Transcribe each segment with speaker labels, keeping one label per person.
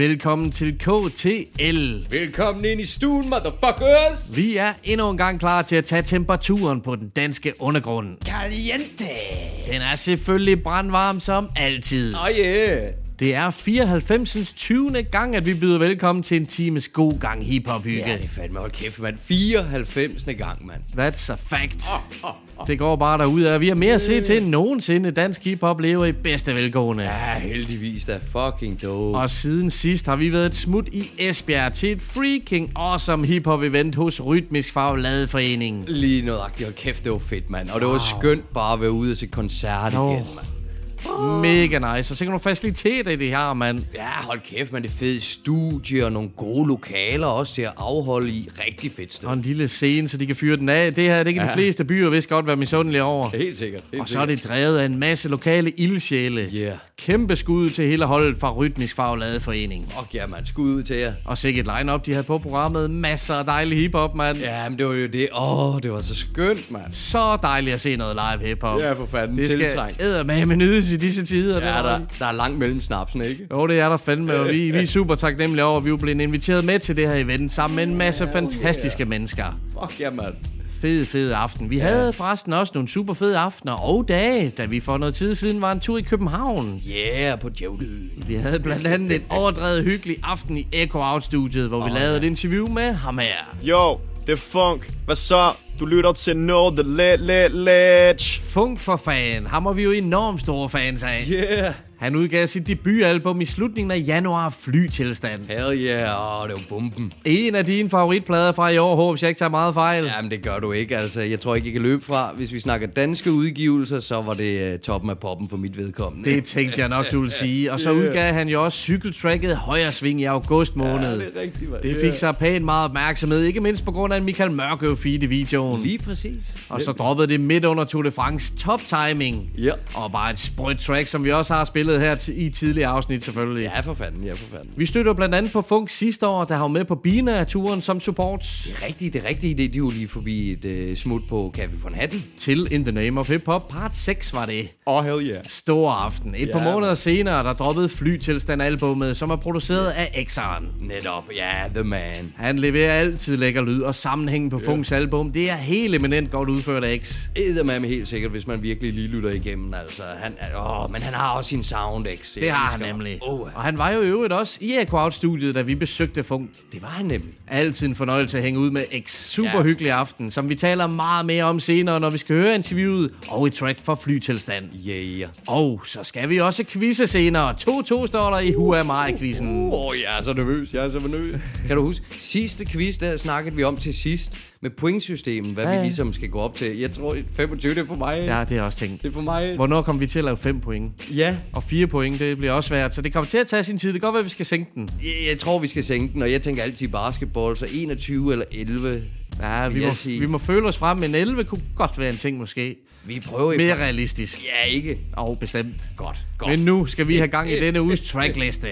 Speaker 1: Velkommen til KTL.
Speaker 2: Velkommen ind i stuen, motherfuckers!
Speaker 1: Vi er endnu en gang klar til at tage temperaturen på den danske undergrund.
Speaker 2: Caliente!
Speaker 1: Den er selvfølgelig brandvarm som altid.
Speaker 2: Oh yeah!
Speaker 1: Det er 94. 20. gang, at vi byder velkommen til en times god gang hiphop hygge.
Speaker 2: Ja, det er fandme, hold kæft, mand. 94. gang, mand.
Speaker 1: That's a fact. Det går bare derud af. Vi har mere at se til end nogensinde. Dansk hiphop lever i bedste velgående.
Speaker 2: Ja, heldigvis da fucking dope.
Speaker 1: Og siden sidst har vi været et smut i Esbjerg til et freaking awesome hiphop event hos Rytmisk Fagladeforening.
Speaker 2: Lige nøjagtigt, hold kæft, det var fedt, mand. Og det var skønt bare at være ude og se koncert igen, mand.
Speaker 1: Mega nice. Og så kan du faciliteter i det her, mand.
Speaker 2: Ja, hold kæft, man. Det fedt studie og nogle gode lokaler også til at afholde i. Rigtig fedt sted.
Speaker 1: Og en lille scene, så de kan fyre den af. Det her det kan ja. de fleste byer vist godt være misundelige over.
Speaker 2: Helt sikkert. Helt
Speaker 1: Og så er det drevet af en masse lokale ildsjæle.
Speaker 2: Yeah.
Speaker 1: Kæmpe skud til hele holdet fra Rytmisk Fagladeforening.
Speaker 2: Fuck ja, man. Skud ud til jer.
Speaker 1: Og sikkert line-up, de havde på programmet. Masser af dejlig hiphop, mand. Ja.
Speaker 2: Men det var jo det. Åh, oh, det var så skønt, mand.
Speaker 1: Så dejligt at se noget live hiphop.
Speaker 2: Ja, for fanden.
Speaker 1: Det skal
Speaker 2: Tiltrængt.
Speaker 1: eddermame nydes i disse tider.
Speaker 2: Ja,
Speaker 1: det var-
Speaker 2: der, der er langt mellem snapsene, ikke?
Speaker 1: Jo, det er der fandme, og vi, vi er super taknemmelige over, at vi er blevet inviteret med til det her event, sammen med en masse fantastiske mennesker.
Speaker 2: Fuck ja, mand.
Speaker 1: Fed, fed aften. Vi havde forresten også nogle super fede aftener og dage, da vi for noget tid siden var en tur i København.
Speaker 2: Yeah, på djævlen.
Speaker 1: Vi havde blandt andet en overdrevet hyggelig aften i Echo Out-studiet, hvor vi
Speaker 2: Åh,
Speaker 1: lavede
Speaker 2: ja.
Speaker 1: et interview med ham her.
Speaker 3: Yo, det er Funk. Hvad så? Du lytter til Know The Lit Lit Lit.
Speaker 1: Funk for fan. Ham er vi jo enormt store fans af.
Speaker 2: Yeah.
Speaker 1: Han udgav sit debutalbum i slutningen af januar, Flytilstand.
Speaker 2: Hell yeah, åh, det var bomben.
Speaker 1: En af dine favoritplader fra i år, håber hvis jeg ikke tager meget fejl.
Speaker 2: Jamen, det gør du ikke, altså. Jeg tror ikke, jeg kan løbe fra. Hvis vi snakker danske udgivelser, så var det uh, toppen af poppen for mit vedkommende.
Speaker 1: Det tænkte jeg nok, du ville sige. Og så udgav han jo også cykeltracket Højre Sving i august måned.
Speaker 2: det er rigtigt, mand.
Speaker 1: Det fik sig pænt meget opmærksomhed, ikke mindst på grund af en Michael Mørkøv feed i videoen.
Speaker 2: Lige præcis.
Speaker 1: Og så droppede det midt under Tour de France top timing.
Speaker 2: Ja.
Speaker 1: Og bare et sprødt track, som vi også har spillet her ti- i tidligere afsnit selvfølgelig.
Speaker 2: Ja, for fanden, ja, for fanden.
Speaker 1: Vi støtter blandt andet på Funk sidste år, der har med på Bina-turen som support
Speaker 2: Det er rigtigt, det er rigtigt. Det, de var lige forbi et uh, smut på Café von Hatten.
Speaker 1: til In the Name of Hip Hop. Part 6 var det.
Speaker 2: Oh, hell yeah.
Speaker 1: Stor aften. Et
Speaker 2: Ja,
Speaker 1: par måneder senere, der droppede Flytilstand-albummet, som er produceret af X'eren.
Speaker 2: Netop, ja, the man.
Speaker 1: Han leverer altid lækker lyd, og sammenhængen på Funks album, det er helt eminent godt udført af X.
Speaker 2: Eddermame helt sikkert, hvis man virkelig lige lytter igennem, altså. Han, er- åh, men han har også sin sound, X.
Speaker 1: Det har han nemlig.
Speaker 2: Oh,
Speaker 1: Og han var jo i øvrigt også i Echo Out-studiet, da vi besøgte Funk.
Speaker 2: det var han nemlig.
Speaker 1: Altid en fornøjelse at hænge ud med X. Super
Speaker 2: Ja.
Speaker 1: hyggelig aften, som vi taler meget mere om senere, når vi skal høre interviewet og et track for flytilstand.
Speaker 2: Yeah.
Speaker 1: Og så skal vi også quizze senere. 2-2 står der i Who Am I-quizzen.
Speaker 2: Åh, oh, jeg er så nervøs, jeg er så nervøs. kan du huske, sidste quiz, der snakkede vi om til sidst, med pointsystemet, hvad
Speaker 1: Ja,
Speaker 2: ja, vi ligesom skal gå op til. Jeg tror, 25, det er for mig.
Speaker 1: Ja, det er også tænkt.
Speaker 2: Det er for mig.
Speaker 1: Hvornår kommer vi til at lave 5 point?
Speaker 2: Ja,
Speaker 1: Og 4 point, det bliver også svært, så det kommer til at tage sin tid. Det kan godt være, at vi skal sænke den.
Speaker 2: jeg, jeg tror, vi skal sænke den, og jeg tænker altid basketball, så 21 eller 11.
Speaker 1: Ja, vi må,
Speaker 2: sige.
Speaker 1: vi må føle os frem, men 11 kunne godt være en ting måske.
Speaker 2: Vi prøver
Speaker 1: Mere realistisk.
Speaker 2: Ja, ikke?
Speaker 1: Og bestemt.
Speaker 2: Godt, godt.
Speaker 1: Men nu skal vi have gang i denne uges trackliste.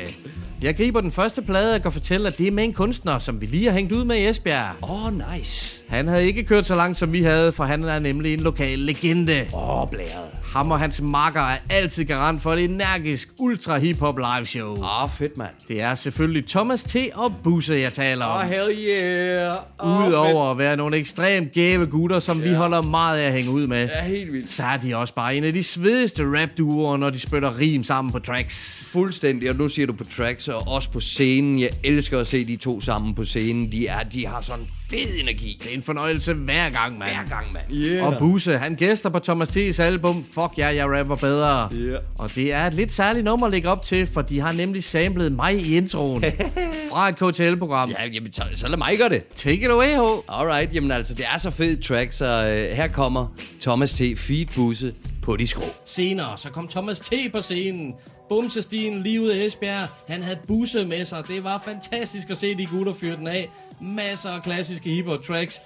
Speaker 1: Jeg griber den første plade og kan fortælle, at det er med en kunstner, som vi lige har hængt ud med i Esbjerg.
Speaker 2: Åh, oh, nice.
Speaker 1: Han havde ikke kørt så langt, som vi havde, for han er nemlig en lokal legende.
Speaker 2: Åh, oh, blæret.
Speaker 1: Ham og hans makker er altid garant for et energisk ultra hip-hop live show.
Speaker 2: Åh, oh, fedt, mand.
Speaker 1: Det er selvfølgelig Thomas T. og Buse, jeg taler
Speaker 2: Åh,
Speaker 1: om.
Speaker 2: oh, hell yeah. Oh,
Speaker 1: Udover at være nogle ekstremt gæve gutter, som vi holder meget af at hænge ud med,
Speaker 2: Ja, helt vildt.
Speaker 1: så er de også bare en af de svedigste rap-duoer, når de spytter rim sammen på tracks.
Speaker 2: Fuldstændig, og nu siger du på tracks og også på scenen. Jeg elsker at se de to sammen på scenen. De, er, de har sådan fed energi.
Speaker 1: Det er en fornøjelse hver gang, mand.
Speaker 2: Hver gang, mand. Yeah.
Speaker 1: Og Buse, han gæster på Thomas T.'s album Fuck ja, jeg rapper bedre.
Speaker 2: Ja.
Speaker 1: Og det er et lidt særligt nummer at lægge op til, for de har nemlig samlet mig i introen fra et KTL-program.
Speaker 2: Ja, jamen, så, så lad mig gøre det.
Speaker 1: Take it away, ho.
Speaker 2: Alright, jamen altså, det er så fedt track, så øh, her kommer Thomas T. Feed Busse på de skrå.
Speaker 1: Senere, så kom Thomas T. på scenen. Bumsestien lige ud af Esbjerg. Han havde busse med sig. Det var fantastisk at se de gutter fyre den af. Masser af klassiske hiphop tracks.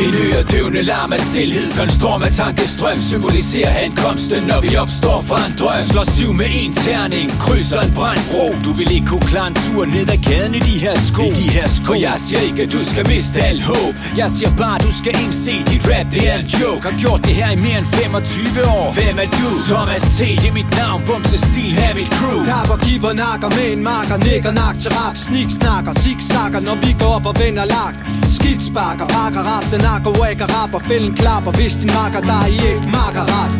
Speaker 4: He knew en øredøvende larm af stillhed For en storm af tankestrøm Symboliserer ankomsten Når vi opstår fra en drøm. Slår syv med en terning Krydser en brandbro. Du vil ikke kunne klare en tur ned ad gaden i de her sko. I de her sko. Og jeg siger ikke at du skal miste al håb. Jeg siger bare du skal indse dit rap det er en joke. Har gjort det her i mere end 25 år. Hvem er du? Thomas T, det er mit navn Bumse stil, her er mit crew.
Speaker 5: Kapper, kipper, nakker med en marker Nikker, nak til rap, snik, snakker Zigzagger, når vi går op og vender lak Skidt sparker, pakker rap Den nakker, drikker rap og fælden klapper Hvis din makker der i æg makker ret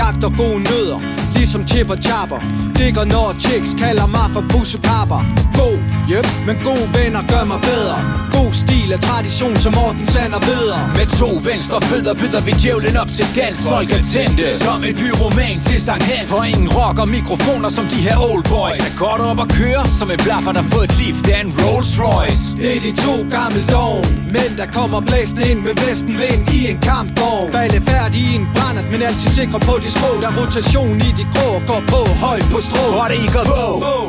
Speaker 5: Jagter gode nødder Ligesom chip og chapper Digger når chicks kalder mig for pussekapper God, yep, men gode venner gør mig bedre God stil er tradition som Morten Sander vedder
Speaker 4: Med to venstre fødder byder vi djævlen op til dans Folk er tændte Som en byroman til Sankt Hans For ingen rock og mikrofoner som de her old boys Er godt op og køre som en blaffer der fået et lift af en Rolls Royce
Speaker 5: Det er de to gamle dog Mænd der kommer blæsende ind med vesten vind i en kampvogn Falde færdig i en brændert, men altid sikre på de skrå Der er rotation i de grå går på højt på strå
Speaker 4: Hvor det ikke går på,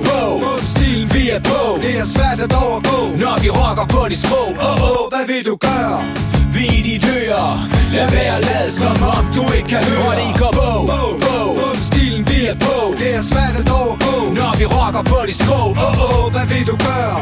Speaker 4: på,
Speaker 5: Stil,
Speaker 4: vi er på
Speaker 5: det er svært at overgå.
Speaker 4: Når vi rocker på de skrå,
Speaker 5: Åh, åh, hvad vil du gøre?
Speaker 4: Vi er dit øre Lad være at lade som om du ikke kan høre. Det ikke går på, på,
Speaker 5: Bum, stilen, vi er på. Det er svært at overgå.
Speaker 4: Når vi rocker på de skrå,
Speaker 5: Åh, åh, hvad vil du gøre?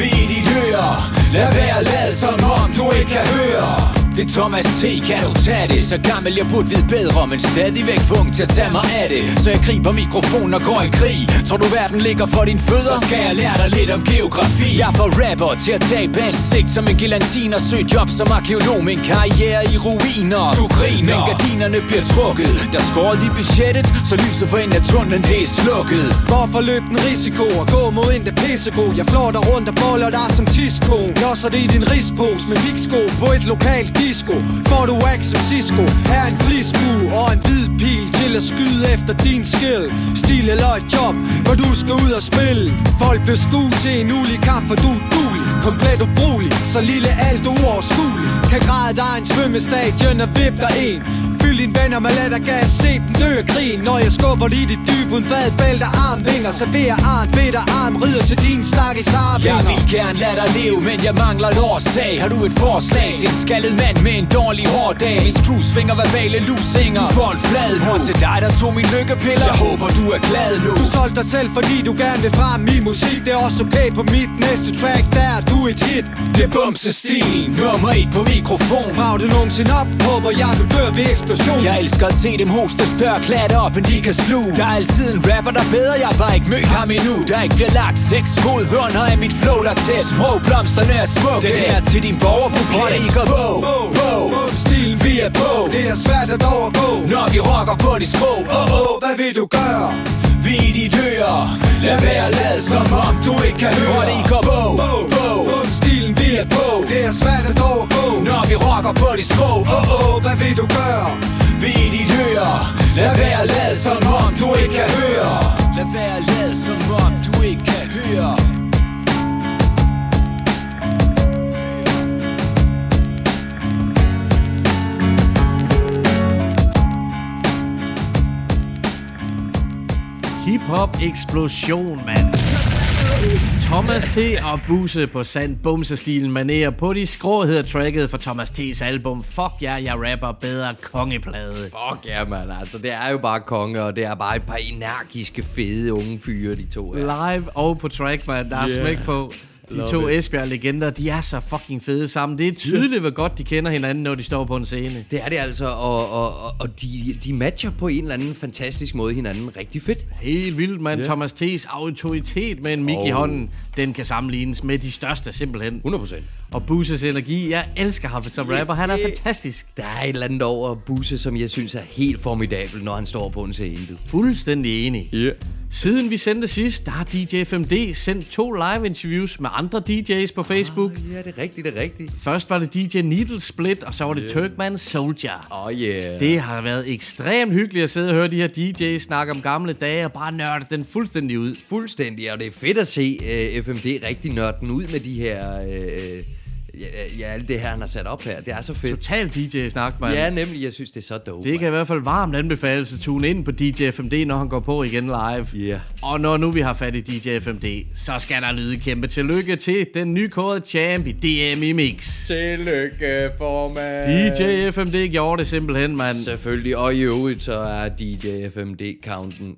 Speaker 4: Vi er dit øre Lad være at lade som om du ikke kan høre det er Thomas T, kan du tage det? Så gammel jeg burde vide bedre Men stadigvæk ung til at tage mig af det. Så jeg griber mikrofonen og går i krig. Tror du verden ligger for dine fødder? Så skal jeg lære dig lidt om geografi. Jeg får rapper til at tabe ansigt Som en gelantin og søge job som arkeolog. Min karriere i ruiner. Du griner. Men gardinerne bliver trukket. Der er skåret i budgettet Så lyset for enden af tunnelen det er slukket.
Speaker 5: Hvorfor løb en risiko? Og gå mod en der pissego Jeg flår dig rundt og boller dig som tisko. Losser det i din rispose med viksko På et lokalt disco. Får du wax som Cisco. Her er en flisbue og en hvid pil Til at skyde efter din skill. Stil eller et job, hvor du skal ud og spille. Folk bliver skudt til en ulig kamp, for du er dulig Komplet ubrugelig, så lille alt uoverskuelig Kan græde dig en svømmestadion og vip dig en. Fyld dine venner med lattergas, se den dø af krigen Når jeg skubber lige dit dyb uden fad, bælter armvinger Serverer arm, bitter arm, rider til din stakkels
Speaker 4: Jeg vil gerne lade dig leve, men jeg mangler en årsag. Har du et forslag til en skaldet mand? Med en dårlig hård dag. Hvis Cruise finger verbale lusinger. Du får en flad nu. Til dig, der tog min lykkepiller. Jeg håber du er glad nu.
Speaker 5: Du solgte dig selv, fordi du gerne vil frem i musik. Det er også okay på mit næste track, der er du et hit.
Speaker 4: Det er bumsestil, nummer et på mikrofon.
Speaker 5: Brag du nogensinde op, håber jeg du dør ved eksplosion.
Speaker 4: Jeg elsker at se dem hoste større klat op, end de kan sluge. Der er altid en rapper, der er bedre, jeg har bare ikke mødt ham endnu. Der er ikke bliver lagt seks fod. Under af mit flow, der tæt. Sprogblomsterne er smukke, det her til din borgerbuket. Og det I går på,
Speaker 5: Stilen,
Speaker 4: vi er på.
Speaker 5: Det er svært at overgå
Speaker 4: Når vi rocker på de skrå,
Speaker 5: Åh, åh, hvad vil du gøre?
Speaker 4: Vi er dit øre Lad være at lade som om du ikke kan høre. Det I går på,
Speaker 5: stilen, vi er på. Det er svært at overgå
Speaker 4: Når vi rocker på de skrå,
Speaker 5: Åh, åh, hvad vil du gøre?
Speaker 4: Vi er dit øre Lad være at lade som om du ikke kan høre. Lad være at lade som om du ikke kan høre
Speaker 1: Hip-hop eksplosion, mand. Thomas T. og Buse på sand bumsestilen manerer på de skrå hedder tracket for Thomas T.'s album Fuck ja, jeg rapper bedre kongeplade.
Speaker 2: Fuck ja, man. Altså, det er jo bare konge, og det er bare et par energiske, fede unge fyre, de to er.
Speaker 1: Live og på track, man. Der er
Speaker 2: Yeah.
Speaker 1: smæk på. De
Speaker 2: Love
Speaker 1: to
Speaker 2: it.
Speaker 1: Esbjerg-legender, de er så fucking fede sammen. Det er tydeligt, hvor godt de kender hinanden, når de står på en scene.
Speaker 2: Det er det altså, og, og, og- og de, de matcher på en eller anden fantastisk måde hinanden rigtig fedt.
Speaker 1: Helt vildt, mand. Yeah. Thomas T.'s autoritet med en mic i
Speaker 2: Oh.
Speaker 1: hånden, den kan sammenlignes med de største, simpelthen.
Speaker 2: 100 procent.
Speaker 1: Og Buses energi, jeg elsker ham som rapper. Han er fantastisk.
Speaker 2: Der er et eller andet over Buse, som jeg synes er helt formidabel, når han står på en scene.
Speaker 1: Fuldstændig enig.
Speaker 2: Yeah.
Speaker 1: Siden vi sendte sidst, der har DJ 5D sendt to live-interviews med andre DJ's på Facebook.
Speaker 2: Ja, det er rigtigt, det er rigtigt.
Speaker 1: Først var det DJ Needle Split, og så var det yeah. Turkman Soldier.
Speaker 2: Oh, yeah.
Speaker 1: Det har været ekstremt hyggeligt at sidde og høre de her DJ's snakke om gamle dage og bare nørde den fuldstændig ud.
Speaker 2: Fuldstændig, og det er fedt at se uh, FMD rigtig nørde den ud med de her uh, ja, ja, alt det her, han har sat op her, det er så fedt.
Speaker 1: Total DJ-snak, mand.
Speaker 2: Ja, nemlig, jeg synes, det er så dope.
Speaker 1: Det kan i hvert fald varmt anbefales at tune ind på DJ FMD, når han går på igen live.
Speaker 2: Ja.
Speaker 1: Og når nu vi har fat i DJ FMD, så skal der lyde kæmpe tillykke til den nykårede champ i DM i Mix.
Speaker 2: Tillykke, formand.
Speaker 1: DJ FMD gjorde det simpelthen, mand.
Speaker 2: Selvfølgelig, og i øvrigt, så er DJ FMD-counten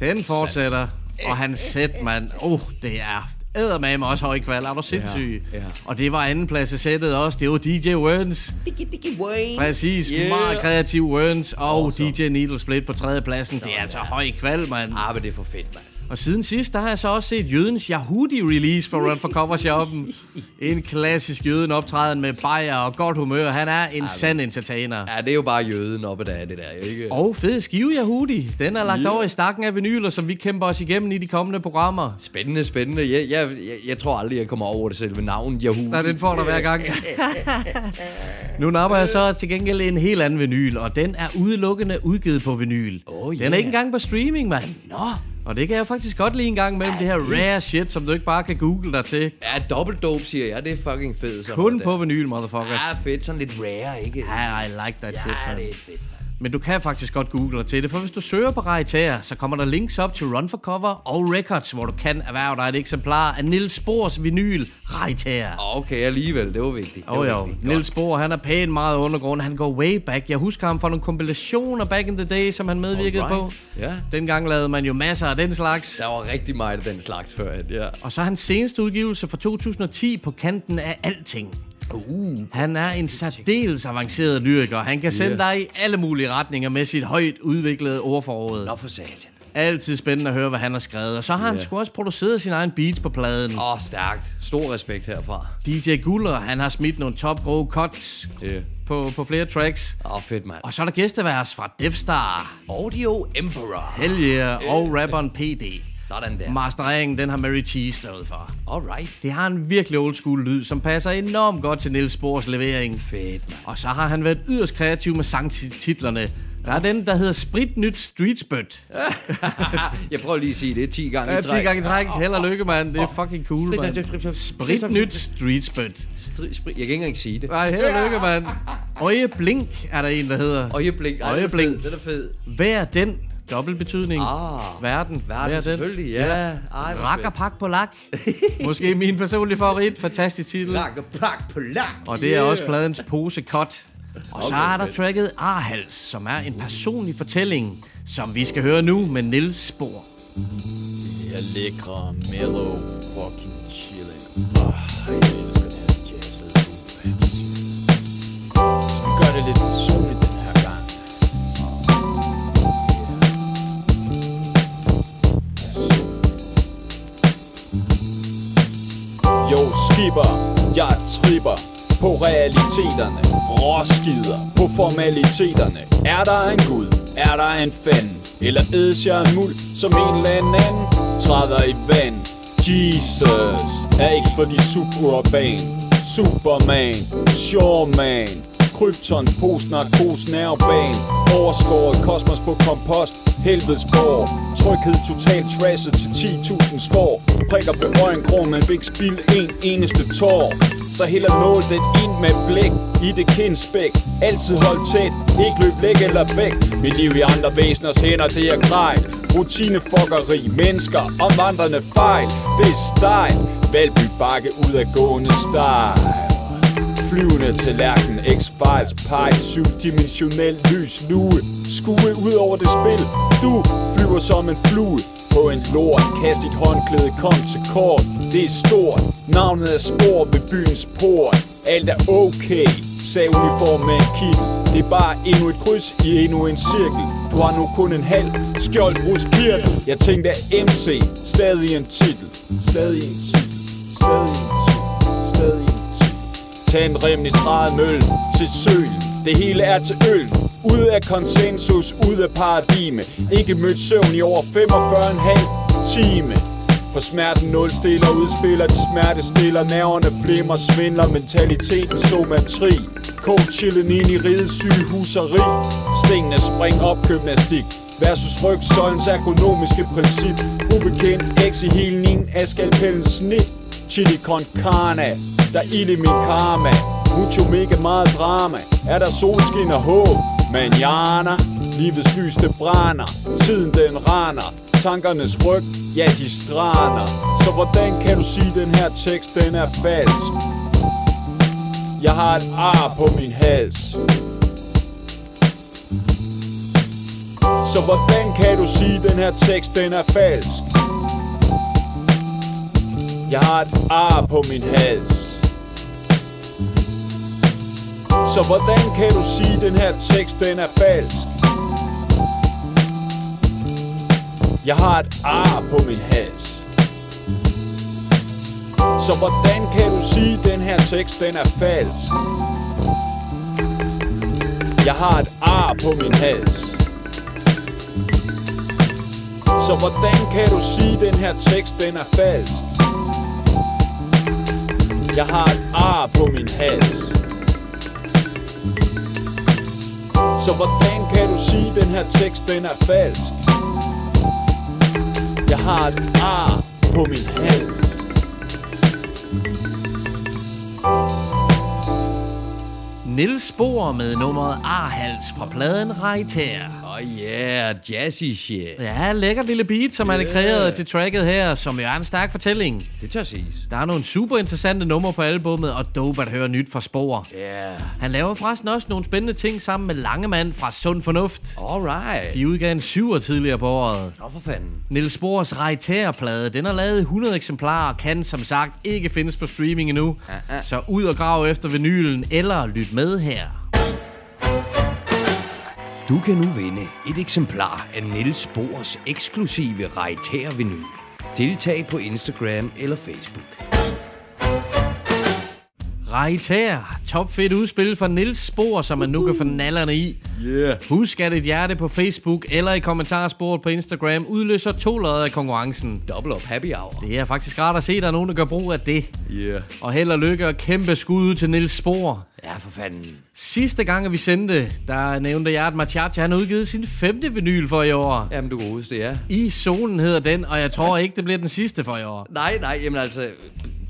Speaker 1: Den fortsætter, og han sæt, mand. Oh, det er eddermame også høj kval. Er du sindssyg?
Speaker 2: Ja, ja.
Speaker 1: Og det var anden plads i sættet også. Det var DJ Werns. Præcis.
Speaker 2: Yeah.
Speaker 1: Meget kreativ Werns. Og
Speaker 2: Awesome.
Speaker 1: DJ Needle Split på tredje pladsen. Det er altså høj kval, mand.
Speaker 2: Ah, men det er for fedt, mand.
Speaker 1: Og siden sidst, der har jeg så også set Jødens Yahudi-release for Run for Cover Shoppen. En klassisk Jøden optræden med bajer og godt humør. Han er en sand entertainer.
Speaker 2: Ja, det er jo bare jøden oppe der, det der, ikke?
Speaker 1: Og fed skive Yahudi. Den er lagt over i stakken af vinyler, som vi kæmper os igennem i de kommende programmer.
Speaker 2: Spændende, spændende. Jeg, jeg, jeg, jeg tror aldrig, jeg kommer over det selve navn, Yahoo.
Speaker 1: Nej, den får der hver gang. nu napper jeg så til gengæld en helt anden vinyl, og den er udelukkende udgivet på vinyl.
Speaker 2: Oh,
Speaker 1: Den er
Speaker 2: yeah.
Speaker 1: ikke engang på streaming, mand. Nå. Og det kan jeg faktisk godt lide en gang mellem det her rare shit, som du ikke bare kan google dig til.
Speaker 2: Ja, dobbelt dope, siger jeg. Det er fucking fedt.
Speaker 1: Kun på vinyl, motherfuckers.
Speaker 2: Ja, fedt. Sådan lidt rare, ikke?
Speaker 1: Ja, I like that shit,
Speaker 2: Ja, det er fedt.
Speaker 1: Men du kan faktisk godt google dig til det, for hvis du søger på Raritæer, så kommer der links op til Run for Cover og Records, hvor du kan erhverve dig et eksemplar af Nils Spors vinyl Raritæer.
Speaker 2: Okay, alligevel. Det var vigtigt. Det var
Speaker 1: oh, jo,
Speaker 2: vigtigt.
Speaker 1: Niels Bohr, han er pænt meget undergrund. Han går way back. Jeg husker ham fra nogle kompilationer back in the day, som han medvirkede på.
Speaker 2: Alright. Ja.
Speaker 1: Dengang lavede man jo masser af den slags.
Speaker 2: Der var rigtig meget af den slags før, ja.
Speaker 1: Og så hans seneste udgivelse fra 2010 på kanten af alting.
Speaker 2: Uh,
Speaker 1: Han er en særdeles avanceret lyriker. Han kan sende dig i alle mulige retninger med sit højt udviklede ordforråd.
Speaker 2: nå for satan.
Speaker 1: Altid spændende at høre, hvad han har skrevet. Og så har han sgu også produceret sin egen beats på pladen.
Speaker 2: Åh, oh, stærkt. Stor respekt herfra.
Speaker 1: DJ Guller, han har smidt nogle top grove cuts på, på flere tracks.
Speaker 2: Åh, oh, fedt, mand.
Speaker 1: Og så er der gæstevers fra Death Star,
Speaker 2: Audio Emperor.
Speaker 1: Hell yeah, og rapperen PD.
Speaker 2: Sådan der.
Speaker 1: Masteringen, den har Mary Cheese stået for.
Speaker 2: Alright.
Speaker 1: Det har en virkelig old school lyd, som passer enormt godt til Niels Spors levering.
Speaker 2: Fedt, mand.
Speaker 1: Og så har han været yderst kreativ med sangtitlerne. Der er den, der hedder Spritnyt Street Spurt.
Speaker 2: Jeg prøver lige at sige det 10 gange
Speaker 1: Ja,
Speaker 2: i
Speaker 1: 10
Speaker 2: træk.
Speaker 1: gange i træk. Held og lykke, mand. Det er fucking cool, mand. Spritnyt Street Spurt.
Speaker 2: Stri- spri- Jeg kan ikke engang sige det.
Speaker 1: Nej, held og lykke, mand. Øjeblink er der en, der hedder.
Speaker 2: Øjeblink. Den er fed. Den er fed.
Speaker 1: Hver den. Dobbelt betydning.
Speaker 2: Ah.
Speaker 1: Verden.
Speaker 2: Verden,
Speaker 1: Hver den.
Speaker 2: selvfølgelig, ja. Ej, hvor
Speaker 1: Rak og
Speaker 2: fedt.
Speaker 1: pak på lak. Måske min personlige favorit. Fantastisk titel.
Speaker 2: Plak på lak.
Speaker 1: Og det er også pladens pose cut. Og så er der tracket Arhals, som er en personlig fortælling, som vi skal høre nu med Nils Spor.
Speaker 6: Jeg lækre, mellow, fucking chilling. Ah, jeg elsker den her groove. Så vi gør det lidt personligt skipper, jeg tripper på realiteterne. Råskider på formaliteterne. Er der en gud? Er der en fanden? Eller ædes jeg en muld som en eller anden? Træder i vand. Jesus er ikke for de suburban. Superman, Shawman Krypton, post-narkos, nerveban Overskåret kosmos på kompost Helvedes borg Tryghed totalt trashet til 10.000 skår. Prikker berøring grå, man vil ikke spilde en eneste tår. Så hælder nål den ind med blik I det kindspæk. Altid hold tæt, ikke løb læk eller væk Mit liv i andre væseners hænder, det er grej Rutinefuckeri, mennesker og vandrende fejl. Det er stejl. Valby bakke ud af gående stejl. Flyvende tallerken, X-Files, pege, syvdimensionel lys, lue Skue ud over det spil, du flyver som en flue På en lort, kast dit håndklæde, kom til kort. Det er stort, navnet er spor ved byens port. Alt er okay, sagde uniform med en kittel Det er bare endnu et kryds i endnu en cirkel. Du har nu kun en halv skjold bruskirtel Jeg tænkte at MC, stadig en titel. Stadig en titel, stadig en titel, stadig en titel. Tag en rem nitratmøl til søl. Det hele er til øl. Ude af konsensus, ude af paradigme. Ikke mødt søvn i over 45,5 time. For smerten nul stiller udspiller De smerte stiller, nerverne flimmer Svindler mentaliteten somatri Coachillen ind i riget sygehuseri Stingene spring op gymnastik Versus rygsøjlens ergonomiske princip. Ubekendt X i helningen af skalpellens snit. Chili con carne. Der er ild i min karma. Mucho mega meget drama. Er der solskin og håb? Manjana Livets lys det brænder. Tiden den render. Tankernes ryg ja de strander. Så hvordan kan du sige den her tekst den er falsk? Jeg har et ar på min hals. Så hvordan kan du sige den her tekst den er falsk? Jeg har et ar på min hals. Så hvordan kan du sige den her tekst den er falsk? Jeg har et ar på min hals. Så hvordan kan du sige den her tekst den er falsk? Jeg har et ar på min hals. Så hvordan kan du sige den her tekst den er falsk? Jeg har et ar på min hals. Så hvordan kan du sige den her tekst den er falsk Jeg har et ar på min hals
Speaker 1: Nils Bohr med nummeret Arhals fra pladen Reiter.
Speaker 2: Yeah, jazzy shit.
Speaker 1: Ja, lækkert lille beat, som han har kreeret til tracket her, som jo er en stærk fortælling.
Speaker 2: Det tør siges.
Speaker 1: Der er nogle super interessante numre på albummet, og dope at høre nyt fra Spor.
Speaker 2: Yeah.
Speaker 1: Han laver forresten også nogle spændende ting sammen med Langemand fra Sund Fornuft.
Speaker 2: Alright.
Speaker 1: De udgav en syver tidligere på året.
Speaker 2: Nå for fanden.
Speaker 1: Niels Spors Reiter-plade, den har lavet 100 eksemplarer og kan som sagt ikke findes på streaming endnu. Så ud og grav efter vinylen, eller lyt med her.
Speaker 2: Du kan nu vinde et eksemplar af Niels Bohrs eksklusive Reiter vinyl. Deltag på Instagram eller Facebook.
Speaker 1: Reiter, topfedt udspil fra Nils Spor, som man nu kan få nallerne i.
Speaker 2: Yeah.
Speaker 1: Husk at et hjerte på Facebook eller i kommentarsporet på Instagram udløser to lodder af konkurrencen.
Speaker 2: Double up happy hour.
Speaker 1: Det er faktisk rart at se, at der er nogen, der gør brug af det.
Speaker 2: Yeah.
Speaker 1: Og held og lykke og kæmpe skud til Nils Spor.
Speaker 2: Ja, for fanden.
Speaker 1: Sidste gang, at vi sendte, der nævnte jeg, at Machacha han har udgivet sin femte vinyl for i år.
Speaker 2: Jamen, du godeste, ja.
Speaker 1: I zonen hedder den, og jeg tror ikke, det bliver den sidste for i år.
Speaker 2: Nej, nej, jamen altså...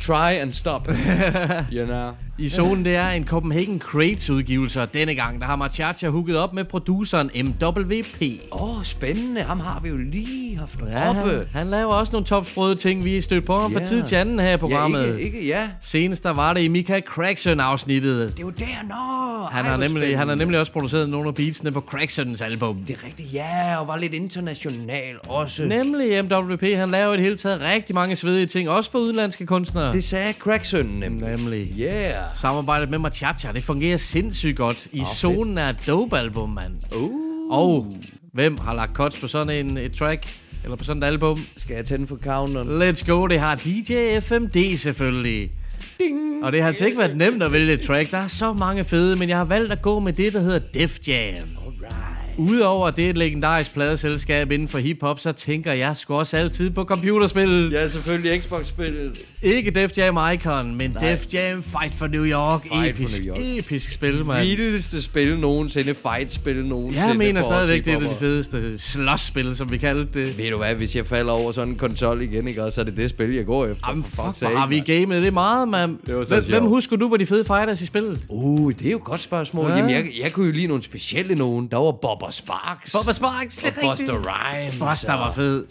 Speaker 2: Try and stop. you know.
Speaker 1: I zonen, det er en Copenhagen Crates udgivelse, og denne gang, der har Machacha hooket op med produceren MWP.
Speaker 2: Åh, oh, spændende. Ham har vi jo lige haft
Speaker 1: Ja,
Speaker 2: oppe.
Speaker 1: han, han laver også nogle topsprøde ting, vi er stødt på ham
Speaker 2: Ja.
Speaker 1: fra tid til anden her i programmet.
Speaker 2: Ja, ikke, ikke, ja.
Speaker 1: Senest der var det i Michael Crackson-afsnittet.
Speaker 2: Det er jo der, nå.
Speaker 1: Han
Speaker 2: Ej,
Speaker 1: har, nemlig, han har nemlig også produceret nogle af beatsene på Cracksons album.
Speaker 2: Det er rigtigt, ja, og var lidt international også.
Speaker 1: Nemlig MWP, han laver i det hele taget rigtig mange svedige ting, også for udenlandske kunstnere.
Speaker 2: Det sagde Crackson nemlig.
Speaker 1: Nemlig.
Speaker 2: Yeah.
Speaker 1: Samarbejdet med Machacha, det fungerer sindssygt godt. I zonen er et dope-album, mand.
Speaker 2: Uh.
Speaker 1: Og hvem har lagt cuts på sådan en, et track? Eller på sådan et album?
Speaker 2: Skal jeg tænde for counteren?
Speaker 1: Let's go, det har DJ FMD selvfølgelig. Ding. Og det har altså ikke været nemt at vælge et track. Der er så mange fede, men jeg har valgt at gå med det, der hedder Def Jam.
Speaker 2: Alright.
Speaker 1: Udover at det er et legendarisk pladeselskab inden for hiphop, så tænker jeg sgu også altid på computerspil.
Speaker 2: Ja, selvfølgelig Xbox-spillet.
Speaker 1: Ikke Def Jam Icon, men
Speaker 2: Nej.
Speaker 1: Def Jam Fight for New York.
Speaker 2: Fight for
Speaker 1: episk,
Speaker 2: New York.
Speaker 1: episk spil, mand.
Speaker 2: Vildeste spil nogensinde, fight-spil nogensinde.
Speaker 1: Jeg mener
Speaker 2: for
Speaker 1: stadigvæk, det er et af de
Speaker 2: hiphopper.
Speaker 1: fedeste slåsspil, som vi kaldte det.
Speaker 2: Ved du hvad, hvis jeg falder over sådan en konsol igen, ikke, så er det det spil, jeg går efter.
Speaker 1: Jamen
Speaker 2: for
Speaker 1: fuck, hvor
Speaker 2: sake,
Speaker 1: har vi gamet det meget, mand.
Speaker 2: Det var
Speaker 1: Hvem, hvem husker du var de fede fighters i spillet?
Speaker 2: Uh, det er jo et godt spørgsmål.
Speaker 1: Ja.
Speaker 2: Ja. Jamen, jeg, jeg kunne jo lige nogle specielle nogen. Der var Bobber Sparks.
Speaker 1: Bubba Sparks, det er rigtigt.
Speaker 2: Buster Rhymes.
Speaker 1: Buster var fed.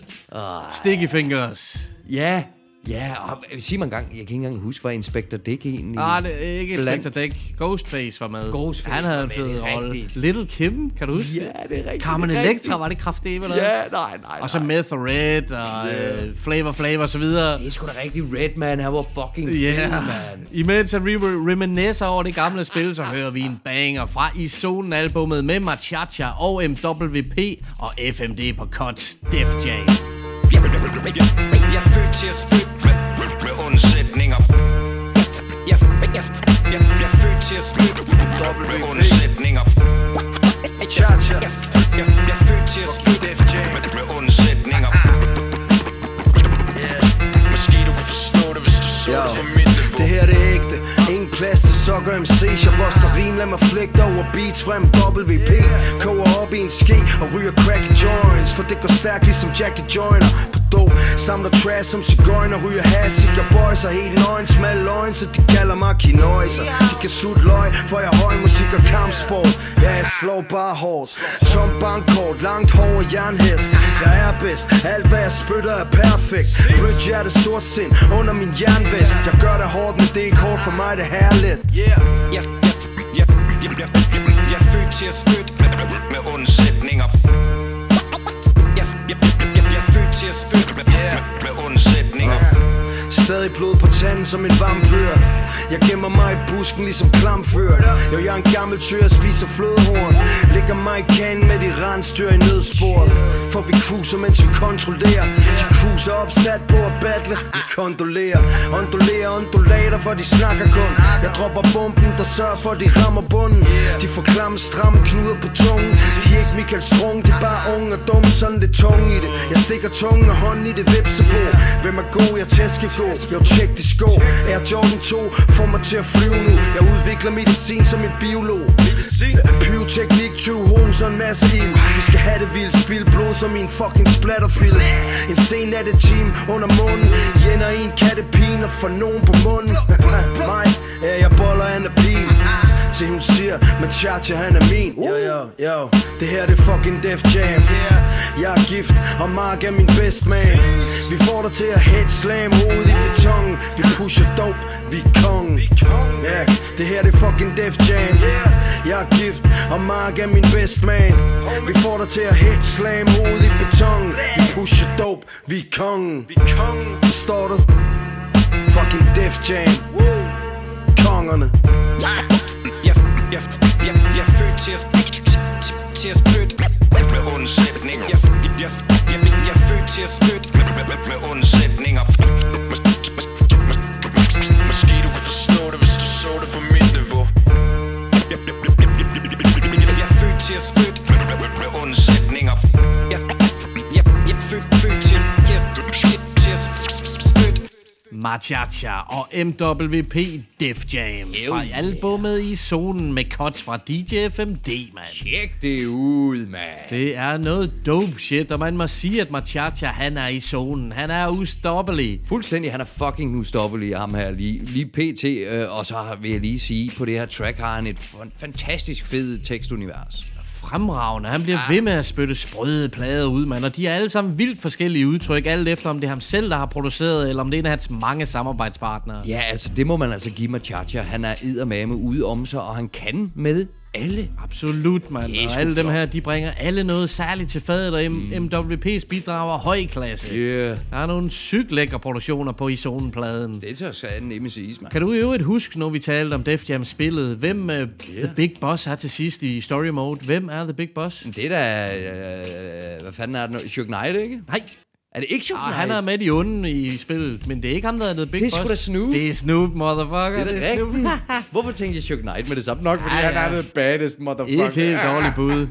Speaker 1: Sticky Fingers.
Speaker 2: Ja, ja. Og sig mig en gang, jeg kan ikke engang huske, hvad Inspector Dick egentlig...
Speaker 1: Ah, det er ikke
Speaker 2: Blandt-
Speaker 1: Inspector Deck. Ghostface var med.
Speaker 2: Ghostface
Speaker 1: Han havde
Speaker 2: var
Speaker 1: en fed
Speaker 2: det er
Speaker 1: rolle.
Speaker 2: rigtigt.
Speaker 1: Little Kim, kan du huske
Speaker 2: Ja, det er rigtigt.
Speaker 1: Carmen Electra
Speaker 2: rigtigt.
Speaker 1: var det kraftigt, eller
Speaker 2: Ja, nej, nej,
Speaker 1: Og så
Speaker 2: nej.
Speaker 1: Meth og Red og uh, Flavor Flav og så videre.
Speaker 2: Det er sgu da rigtig Redman, han var fucking fed,
Speaker 1: yeah.
Speaker 2: man.
Speaker 1: imens at vi reminiscer over det gamle spil, så hører vi en banger fra i zonen albummet med Machacha og MWP og FMD på cuts Def Jam.
Speaker 7: Jeg er født til at spytte med, undsætninger. Jeg, jeg, jeg, jeg, jeg er født til at spytte med undsætninger. Cha-cha. Jeg, jeg, jeg er født til at spytte med, med undsætninger. Måske du kan forstå det, hvis du så det fra mit niveau.
Speaker 8: Det her det er ægte. Ingen plads til sokker MC's Jeg boster rim, lad mig flægte over beats frem. WP Koger op i en ske og ryger crack joints. For det går stærkt ligesom Jackie Joyner dog Samler trash som cigøjner, ryger hasik Jeg boyser helt nøgen, smal løgn Så de kalder mig kinoiser De kan sutte løg, for jeg høj musik og kampsport Ja, jeg slår bare hårdt Tom bankkort, langt hår og jernhest Jeg er bedst, alt hvad jeg spytter er perfekt Blødt hjerte, sort sind under min jernvest Jeg gør det hårdt, men det er ikke hårdt for mig, det her lidt
Speaker 7: Yeah, yeah, jeg, jeg, jeg, jeg, jeg, jeg er født til at spytte med, med, med undsætninger til at spytte med, med, med undsætninger
Speaker 8: Stadig blod på tanden som en vampyr Jeg gemmer mig i busken ligesom klamført. Jo, jeg er en gammel tyr, jeg spiser flødehorn. Ligger mig i kanen med de rensdyr i nødsporet For vi kruser, mens vi kontrollerer. De kruser opsat på at battle. Vi kondolerer. Ondolerer, ondulater, for de snakker kun. Jeg dropper bomben, der sørger for, at de rammer bunden. De får klamme, stramme knuder på tungen. De er ikke Michael Strung, de er bare unge og dumme Sådan det tunge i det. Jeg stikker tungen og hånden i det vipsebord. Hvem er god, jeg tæsker god jeg tjek de sko Air Jordan 2 får mig til at flyve nu. Jeg udvikler medicin som en biolog. Medicin? Pyroteknik, 20 hos og en masse ild. Vi skal have det vildt, spild blod som i en fucking splatterfilm. En sen team under munden. Jænder en kattepin og får nogen på munden. Mig, ja, jeg boller an af pil til hun siger, Machacha han er min. Yo, yo, yo. Det her det fucking Def Jam. Jeg er gift, og Mark er min best man. Vi får dig til at head slam hovedet i beton. Vi pusher dope, vi er kong. Ja, det her det fucking Def Jam. Jeg er gift, og Mark er min best man. Vi får dig til at head slam hovedet i beton. Vi pusher dope, vi er kong. Forstår du? Fucking Def Jam. Kongerne.
Speaker 7: Jeg, jeg, jeg, jeg, jeg er født til at, til, at spytte med undsætninger jeg, jeg, jeg, jeg, jeg er født til at spytte med, med, med, med undsætninger Måske du kan forstå det, hvis du så det på mit niveau Jeg, jeg, jeg, jeg, jeg, jeg, jeg er født til at spytte med, med, med, undsætninger Jeg, jeg, jeg er født, født
Speaker 1: Machacha og MWP Def Jam fra albumet i zonen med cuts fra DJ FMD, mand.
Speaker 2: Tjek det ud, mand.
Speaker 1: Det er noget dope shit, og man må sige, at Machacha, han er i zonen. Han er ustoppelig.
Speaker 2: Fuldstændig, han er fucking ustoppelig, ham her lige, lige pt. Øh, og så vil jeg lige sige, på det her track har han et fan- fantastisk fed tekstunivers.
Speaker 1: Fremragende. Han bliver ved med at spytte sprøde plader ud, mand. Og de er alle sammen vildt forskellige udtryk, alt efter om det er ham selv, der har produceret, eller om det er en af hans mange samarbejdspartnere.
Speaker 2: Ja, altså det må man altså give Machacha. Han er eddermame ude om sig, og han kan med alle.
Speaker 1: Absolut, mand. Og alle dem her, de bringer alle noget særligt til fadet, og M- MWP's bidrager høj klasse.
Speaker 2: Yeah.
Speaker 1: Der er nogle sygt lækre produktioner på Isonen-pladen.
Speaker 2: Det tør skal nemme siges, mand.
Speaker 1: Kan du i øvrigt huske, når vi talte om Def Jam spillet, hvem uh, The Big Boss er til sidst i story mode? Hvem er The Big Boss?
Speaker 2: Det er da... Øh, hvad fanden er det nu? Shug Knight, ikke?
Speaker 1: Nej,
Speaker 2: Er det ikke Shug
Speaker 1: ah,
Speaker 2: Knight?
Speaker 1: han er med de onde i spillet, men det er ikke ham, der er The Big
Speaker 2: Det er
Speaker 1: Boss.
Speaker 2: sgu da Snoop.
Speaker 1: Det er Snoop, motherfucker.
Speaker 2: Det er da
Speaker 1: Snoop.
Speaker 2: rigtigt. Hvorfor tænkte jeg Shug Knight med det samme? Nok fordi
Speaker 1: Ja,
Speaker 2: han
Speaker 1: ja.
Speaker 2: er the baddest motherfucker.
Speaker 1: Ikke helt dårligt bud.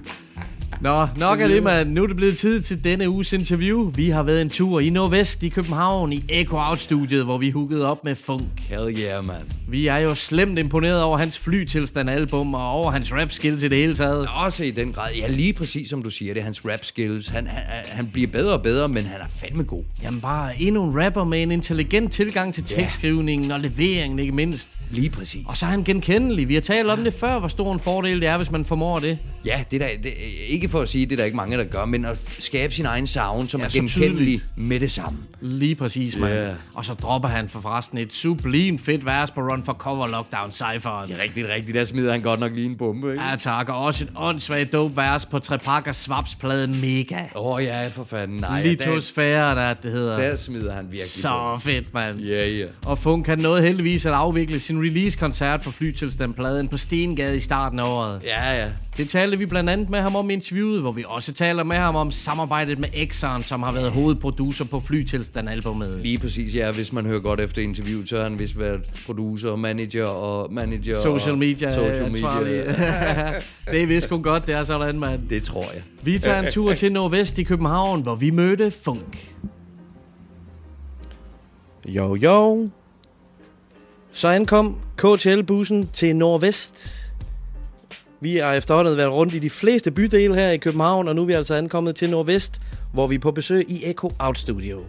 Speaker 1: Nå, nok af det, mand. Nu er det blevet tid til denne uges interview. Vi har været en tur i Nordvest i København i Echo Out-studiet, hvor vi huggede op med funk.
Speaker 2: Hell yeah, man.
Speaker 1: Vi er jo slemt imponeret over hans flytilstand-album og over hans rap-skills i det hele taget.
Speaker 2: Også i den grad. Ja, lige præcis som du siger. Det er hans rap skills. Han, han, han bliver bedre og bedre, men han er fandme god.
Speaker 1: Jamen bare endnu en rapper med en intelligent tilgang til tekstskrivningen og leveringen, ikke mindst.
Speaker 2: Lige præcis.
Speaker 1: Og så er han genkendelig. Vi har talt om det før, hvor stor en fordel det er, hvis man formår det.
Speaker 2: Ja, det er der, det, ikke for at sige, det er der ikke mange, der gør, men at skabe sin egen sound, som
Speaker 1: Ja,
Speaker 2: er genkendelig med det samme.
Speaker 1: Lige præcis, mand.
Speaker 2: Ja.
Speaker 1: Og så dropper han for forresten et sublimt fedt vers på Run for Cover Lockdown Cypheren.
Speaker 2: Det er rigtigt, rigtigt. Der smider han godt nok lige en bombe, ikke?
Speaker 1: Ja, tak. Og også et åndssvagt dope vers på Trepakker Swaps plade Mega.
Speaker 2: Åh oh, ja, for fanden. Nej,
Speaker 1: Litosfære, der det hedder.
Speaker 2: der, der smider han virkelig
Speaker 1: Så fedt, mand.
Speaker 2: Ja, ja.
Speaker 1: Og Funk han nåede heldigvis at afvikle sin release-koncert for Flytilstand-pladen på Stengade i starten af året.
Speaker 2: Ja, ja.
Speaker 1: Det talte vi blandt andet med ham om i interviewet, hvor vi også taler med ham om samarbejdet med Exxon, som har været hovedproducer på Flytilstand-albumet.
Speaker 2: Lige præcis, ja. Hvis man hører godt efter interviewet, så har han vist været producer, manager og manager
Speaker 1: Social
Speaker 2: og
Speaker 1: media
Speaker 2: social
Speaker 1: ansvarlig.
Speaker 2: media.
Speaker 1: det er vist kun godt, det er sådan, mand.
Speaker 2: Det tror jeg.
Speaker 1: Vi tager en tur til Nordvest i København, hvor vi mødte Funk. Jo, jo. Så ankom KTL-bussen til Nordvest. Vi har efterhånden været rundt i de fleste bydele her i København, og nu er vi altså ankommet til Nordvest, hvor vi er på besøg i Echo Out Studio.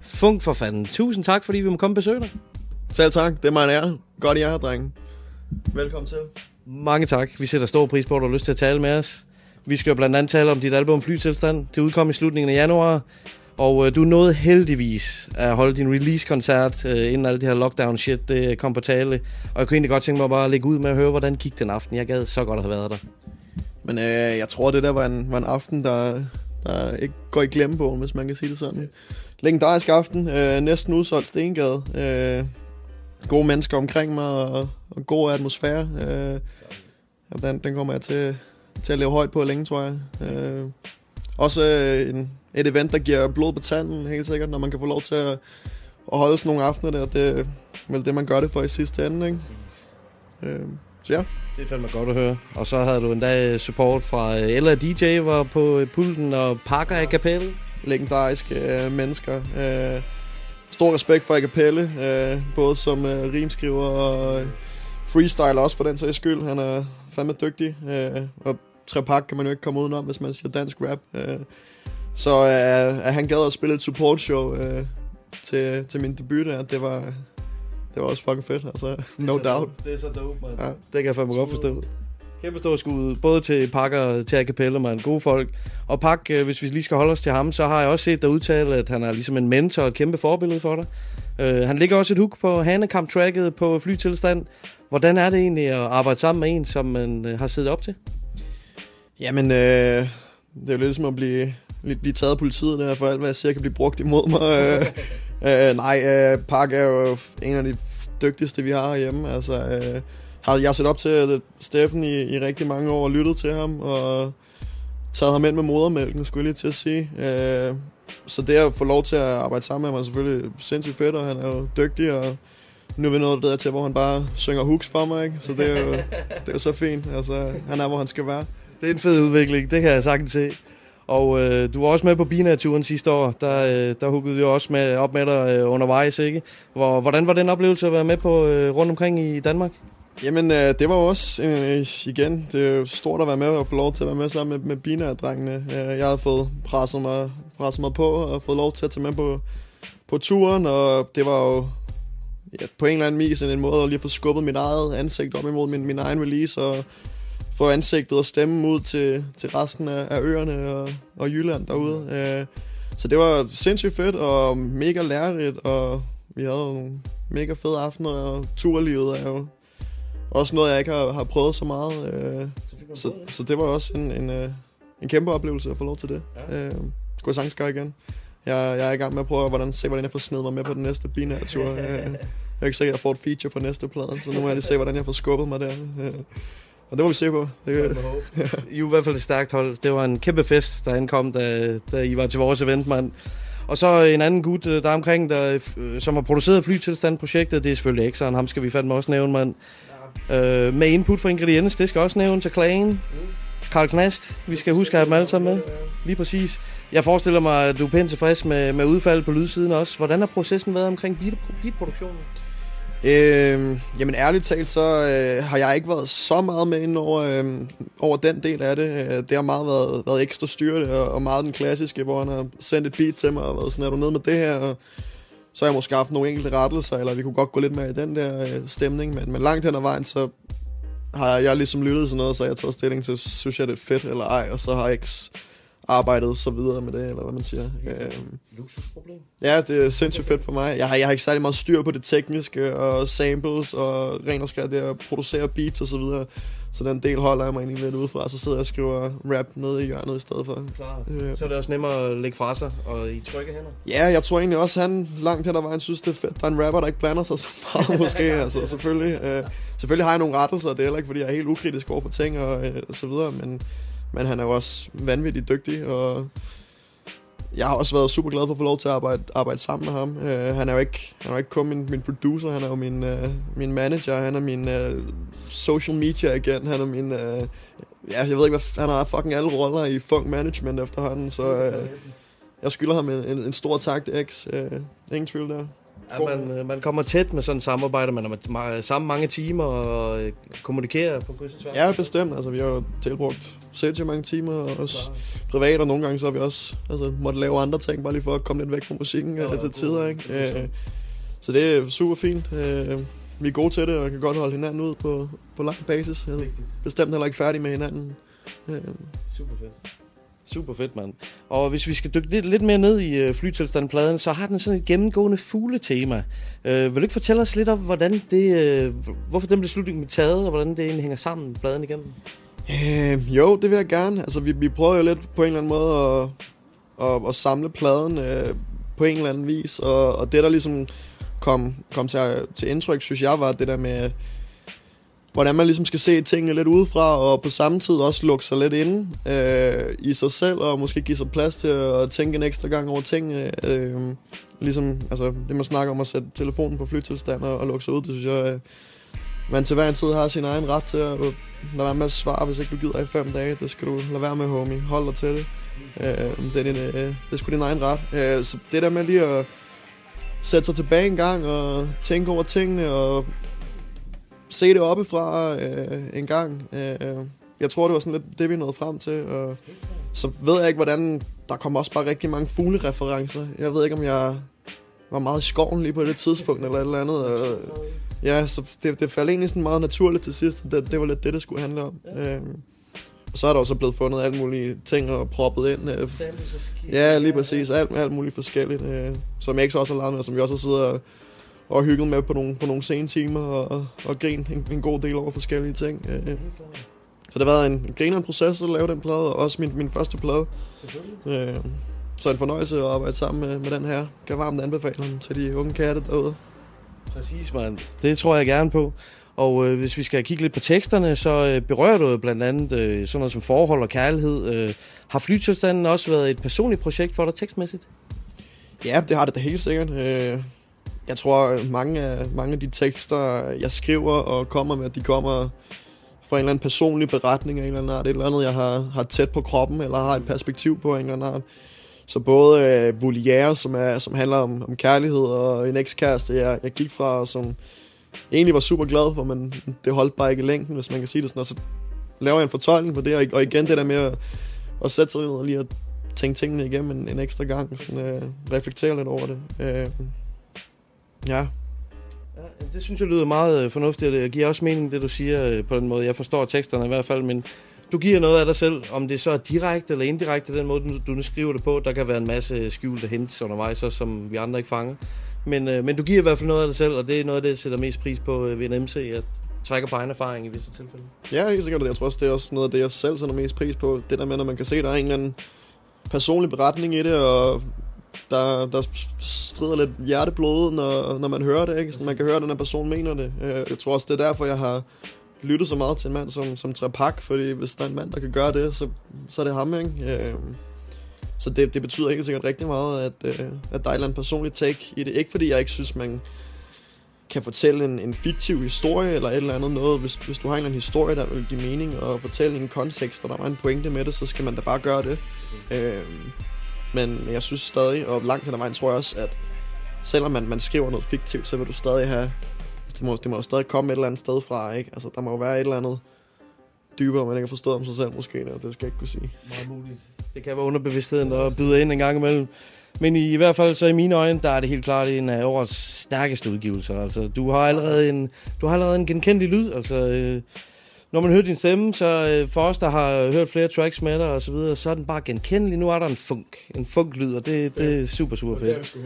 Speaker 1: Funk for fanden. Tusind tak, fordi vi må komme og besøge dig.
Speaker 3: Selv tak. Det er mig en ære. Godt, I er her, drenge. Velkommen til.
Speaker 1: Mange tak. Vi sætter stor pris på, at du har lyst til at tale med os. Vi skal jo blandt andet tale om dit album Flytilstand. Det udkom i slutningen af januar. Og øh, du nåede heldigvis at holde din release-koncert, øh, inden alt det her lockdown-shit det kom på tale. Og jeg kunne egentlig godt tænke mig bare at lægge ud med at høre, hvordan gik den aften. Jeg gad så godt at have været der.
Speaker 3: Men øh, jeg tror, det der var en, var en aften, der, der ikke går i glemmebogen, hvis man kan sige det sådan. Legendarisk aften. Øh, næsten udsolgt Stengade. Øh, gode mennesker omkring mig, og, og god atmosfære. Øh, og den, den kommer jeg til, til at leve højt på længe, tror jeg. Øh, også øh, en, et event, der giver blod på tanden, helt sikkert, når man kan få lov til at, at holde sådan nogle aftener der. Det er vel det, man gør det for i sidste ende, ikke? Øh, så ja.
Speaker 1: Det er fandme godt at høre. Og så havde du endda support fra øh, Ella DJ, var på øh, pulten, og Pakker i kapellet.
Speaker 3: legendariske øh, mennesker. Øh, stor respekt for Acapelle, øh, både som øh, rimskriver og øh, freestyler også for den sags skyld. Han er fandme dygtig, øh, og Trepak kan man jo ikke komme udenom, hvis man siger dansk rap. Øh, så øh, at han gad at spille et support show øh, til, til min debut der, det var, det var også fucking fedt, altså, no doubt.
Speaker 1: Det er så dope, man.
Speaker 3: Ja.
Speaker 1: Det kan jeg fandme godt forstå. Kæmpe stor skud, både til Pakker og til Acapella, man. Gode folk. Og Pak, øh, hvis vi lige skal holde os til ham, så har jeg også set dig udtale, at han er ligesom en mentor og et kæmpe forbillede for dig. Uh, han ligger også et hook på Hanekamp-tracket på flytilstand. Hvordan er det egentlig at arbejde sammen med en, som man uh, har siddet op til?
Speaker 3: Jamen, øh, det er jo lidt som at blive, lidt blive taget af politiet der, for alt hvad jeg siger kan blive brugt imod mig. øh, øh, nej, øh, Park er jo en af de dygtigste, vi har hjemme. Altså, øh, har jeg set op til Steffen i, i rigtig mange år og lyttet til ham, og taget ham ind med modermælken, skulle jeg lige til at sige. Øh, så det at få lov til at arbejde sammen med ham er selvfølgelig sindssygt fedt, og han er jo dygtig, og nu er vi nået der til, hvor han bare synger hooks for mig, ikke? Så det er jo, det er jo så fint. Altså, han er, hvor han skal være.
Speaker 1: Det er en fed udvikling, det kan jeg sagtens se. Og øh, du var også med på Binaturen sidste år. Der, øh, der huggede vi jo også med, op med dig øh, undervejs, ikke? Hvor, hvordan var den oplevelse at være med på øh, rundt omkring i Danmark?
Speaker 3: Jamen, øh, det var jo også, øh, igen, det er jo stort at være med og få lov til at være med sammen med, med Bina-drengene. Øh, jeg havde fået presset mig, presset mig på og fået lov til at tage med på, på turen, og det var jo ja, på en eller anden vis en måde at lige få skubbet mit eget ansigt op imod min, min egen release, og få ansigtet og stemmen ud til, til resten af, af øerne og, og Jylland derude. Øh, så det var sindssygt fedt og mega lærerigt, og vi havde nogle mega fede aftener, og turlivet er jo også noget, jeg ikke har, har prøvet så meget. Øh, så, så det var også en, en, øh, en kæmpe oplevelse at få lov til det. Ja. Øh, skulle jeg sagtens gøre igen. Jeg, jeg er i gang med at prøve hvordan, se, hvordan jeg får snedet mig med på den næste binære tur. Øh, jeg er ikke sikker, at jeg får et feature på næste plade, så nu må jeg lige se, hvordan jeg får skubbet mig der. Øh, og det må vi se på. Det,
Speaker 1: I er i hvert fald et stærkt hold. Det var en kæmpe fest, der ankom, da, da I var til vores event, mand. Og så en anden gut, øh, der er omkring, der, øh, som har produceret flytilstandprojektet, det er selvfølgelig Exxon, ham skal vi fandme også nævne, mand. Ja. Øh, med input fra ingrediens, det skal også nævnes, Klagen, mm. Karl Knast, vi skal huske at have dem alle sammen med. Lige præcis. Jeg forestiller mig, at du er pænt tilfreds med, med udfaldet på lydsiden også. Hvordan har processen været omkring beat, beatproduktionen?
Speaker 3: Øh, jamen ærligt talt, så øh, har jeg ikke været så meget med ind over, øh, over den del af det. Øh, det har meget været, været ekstra styret og, øh, og meget den klassiske, hvor han har sendt et beat til mig og været sådan, er du nede med det her? Og så har jeg måske haft nogle enkelte rettelser, eller vi kunne godt gå lidt mere i den der øh, stemning, men, men langt hen ad vejen, så har jeg jeg ligesom lyttet sådan noget, så jeg har taget stilling til, synes jeg det er fedt eller ej, og så har jeg ikke arbejdet så videre med det, eller hvad man siger. Øh,
Speaker 1: Luksusproblem.
Speaker 3: Ja, det er sindssygt fedt for mig. Jeg har, jeg har ikke særlig meget styr på det tekniske, og samples, og rent og skært det at producere beats og så videre. Så den del holder jeg mig egentlig lidt udefra, så sidder jeg og skriver rap nede i hjørnet i stedet for.
Speaker 1: Klar.
Speaker 3: Øh.
Speaker 1: Så er det også nemmere at lægge fra sig, og i trygge hænder.
Speaker 3: Ja, jeg tror egentlig også, han langt hen ad vejen synes, det er fedt. Der er en rapper, der ikke blander sig så meget, måske. altså, selvfølgelig, øh, selvfølgelig har jeg nogle rettelser, det er heller ikke, fordi jeg er helt ukritisk over for ting og, øh, og så videre, men, men han er jo også vanvittigt dygtig, og jeg har også været super glad for at få lov til at arbejde, arbejde sammen med ham. Uh, han er jo ikke, han er jo ikke kun min, min producer, han er jo min, uh, min manager, han er min uh, social media agent, han er min... Uh, ja, jeg ved ikke, hvad, han har fucking alle roller i funk management efterhånden, så uh, jeg skylder ham en, en, en stor tak til X. Uh, ingen tvivl der.
Speaker 1: Ja, man, øh, man kommer tæt med sådan et samarbejde, man er sammen mange timer og øh, kommunikerer på kryds og tværs.
Speaker 3: Ja, bestemt. Altså, vi har tilbrugt sindssygt mange timer, og også privat, og nogle gange så har vi også altså, måtte lave andre ting, bare lige for at komme lidt væk fra musikken ja, til tider. Ikke? Øh, så det er super fint. Øh, vi er gode til det, og kan godt holde hinanden ud på, på lang basis. Jeg er bestemt heller ikke færdige med hinanden. Øh,
Speaker 1: Super fedt. Super fedt, mand. Og hvis vi skal dykke lidt, lidt mere ned i øh, flytilstandpladen, så har den sådan et gennemgående fugletema. Øh, vil du ikke fortælle os lidt om, hvordan det, øh, hvorfor den beslutning blev taget, og hvordan det egentlig hænger sammen, pladen igennem?
Speaker 3: Øh, jo, det vil jeg gerne. Altså, vi, vi prøver jo lidt på en eller anden måde at, at, at samle pladen øh, på en eller anden vis. Og, og det, der ligesom kom, kom til, til indtryk, synes jeg, var det der med, hvordan man ligesom skal se tingene lidt udefra, og på samme tid også lukke sig lidt inde øh, i sig selv, og måske give sig plads til at tænke en ekstra gang over tingene. Øh, ligesom altså, det, man snakker om at sætte telefonen på flytilstand og, og lukke sig ud, det synes jeg, øh, man til hver en tid har sin egen ret til at lade være med at svare, hvis ikke du gider i fem dage. Det skal du lade være med, homie. Hold dig til det. Øh, det, er din, øh, det er sgu din egen ret. Øh, så det der med lige at sætte sig tilbage en gang og tænke over tingene og se det oppefra øh, en gang. Øh, jeg tror, det var sådan lidt det, vi nåede frem til. Og så ved jeg ikke, hvordan... Der kommer også bare rigtig mange fuglereferencer. Jeg ved ikke, om jeg var meget i skoven lige på det tidspunkt, eller et eller andet. Og, ja, så det, det faldt egentlig sådan meget naturligt til sidst. Det, det var lidt det, det skulle handle om. Ja. Øhm, og så er der også blevet fundet alle mulige ting og proppet ind. Øh, ja, lige præcis. Alt, alt muligt forskelligt. Øh, som jeg ikke så også har lavet med, som vi også har siddet og, og hygget med på nogle, på nogle sene timer og, og, grint en, en god del over forskellige ting. Øh, så det har været en, en grinerende proces at lave den plade, og også min, min første plade. Øh, så en fornøjelse at arbejde sammen med, med den her. Kan varmt anbefale den til de unge katte derude.
Speaker 1: Præcis, mand. Det tror jeg gerne på. Og øh, hvis vi skal kigge lidt på teksterne, så øh, berører du blandt andet øh, sådan noget som forhold og kærlighed. Øh, har flytilstanden også været et personligt projekt for dig tekstmæssigt?
Speaker 3: Ja, det har det da helt sikkert. Øh, jeg tror, mange af, mange af de tekster, jeg skriver og kommer med, de kommer fra en eller anden personlig beretning af en eller anden art. Et eller andet, jeg har, har tæt på kroppen, eller har et perspektiv på en eller anden art. Så både øh, Voliere, som, er, som handler om, om kærlighed, og en ekskæreste, jeg, jeg gik fra, som egentlig var super glad for, men det holdt bare ikke i længden, hvis man kan sige det sådan. Og så laver jeg en fortolkning på det, og, og igen det der med at, at sætte sig ned og lige at tænke tingene igennem en, en ekstra gang, sådan, øh, reflektere lidt over det. Øh, ja,
Speaker 1: Ja, det synes jeg lyder meget øh, fornuftigt, og det giver også mening, det du siger øh, på den måde. Jeg forstår teksterne i hvert fald, men du giver noget af dig selv, om det så er direkte eller indirekte, den måde, du, du nu skriver det på. Der kan være en masse skjulte hints undervejs, også, som vi andre ikke fanger. Men, øh, men du giver i hvert fald noget af dig selv, og det er noget af det, jeg sætter mest pris på øh, ved en MC, at trækker på egen erfaring i visse tilfælde.
Speaker 3: Ja, helt sikkert. Jeg tror også, det er også noget af det, jeg selv sætter mest pris på. Det der med, når man kan se, at der er en eller anden personlig beretning i det, og der, der strider lidt hjerteblod, når, når man hører det. Ikke? Så man kan høre, at den her person mener det. Øh, jeg tror også, det er derfor, jeg har lyttet så meget til en mand som, som Trepak, fordi hvis der er en mand, der kan gøre det, så, så er det ham. Ikke? Øh, så det, det betyder helt sikkert rigtig meget, at, øh, at der er et eller andet personligt take i det. Ikke fordi jeg ikke synes, man kan fortælle en, en fiktiv historie eller et eller andet noget. Hvis, hvis du har en eller anden historie, der vil give mening og fortælle en kontekst, og der var en pointe med det, så skal man da bare gøre det. Øh, men jeg synes stadig, og langt hen ad vejen tror jeg også, at selvom man, man skriver noget fiktivt, så vil du stadig have... Det må, det må jo stadig komme et eller andet sted fra, ikke? Altså, der må jo være et eller andet dybere, man ikke har forstået om sig selv måske, og det skal jeg ikke kunne sige.
Speaker 1: Meget muligt. Det kan være underbevidstheden, der byder ind en gang imellem. Men i, i hvert fald så i mine øjne, der er det helt klart en af årets stærkeste udgivelser. Altså, du har allerede en, du har allerede en genkendelig lyd. Altså, øh, når man hører din stemme, så øh, for os, der har hørt flere tracks med dig og så videre, så er den bare genkendelig. Nu er der en funk. En funk-lyd, og det, det er super, super fedt.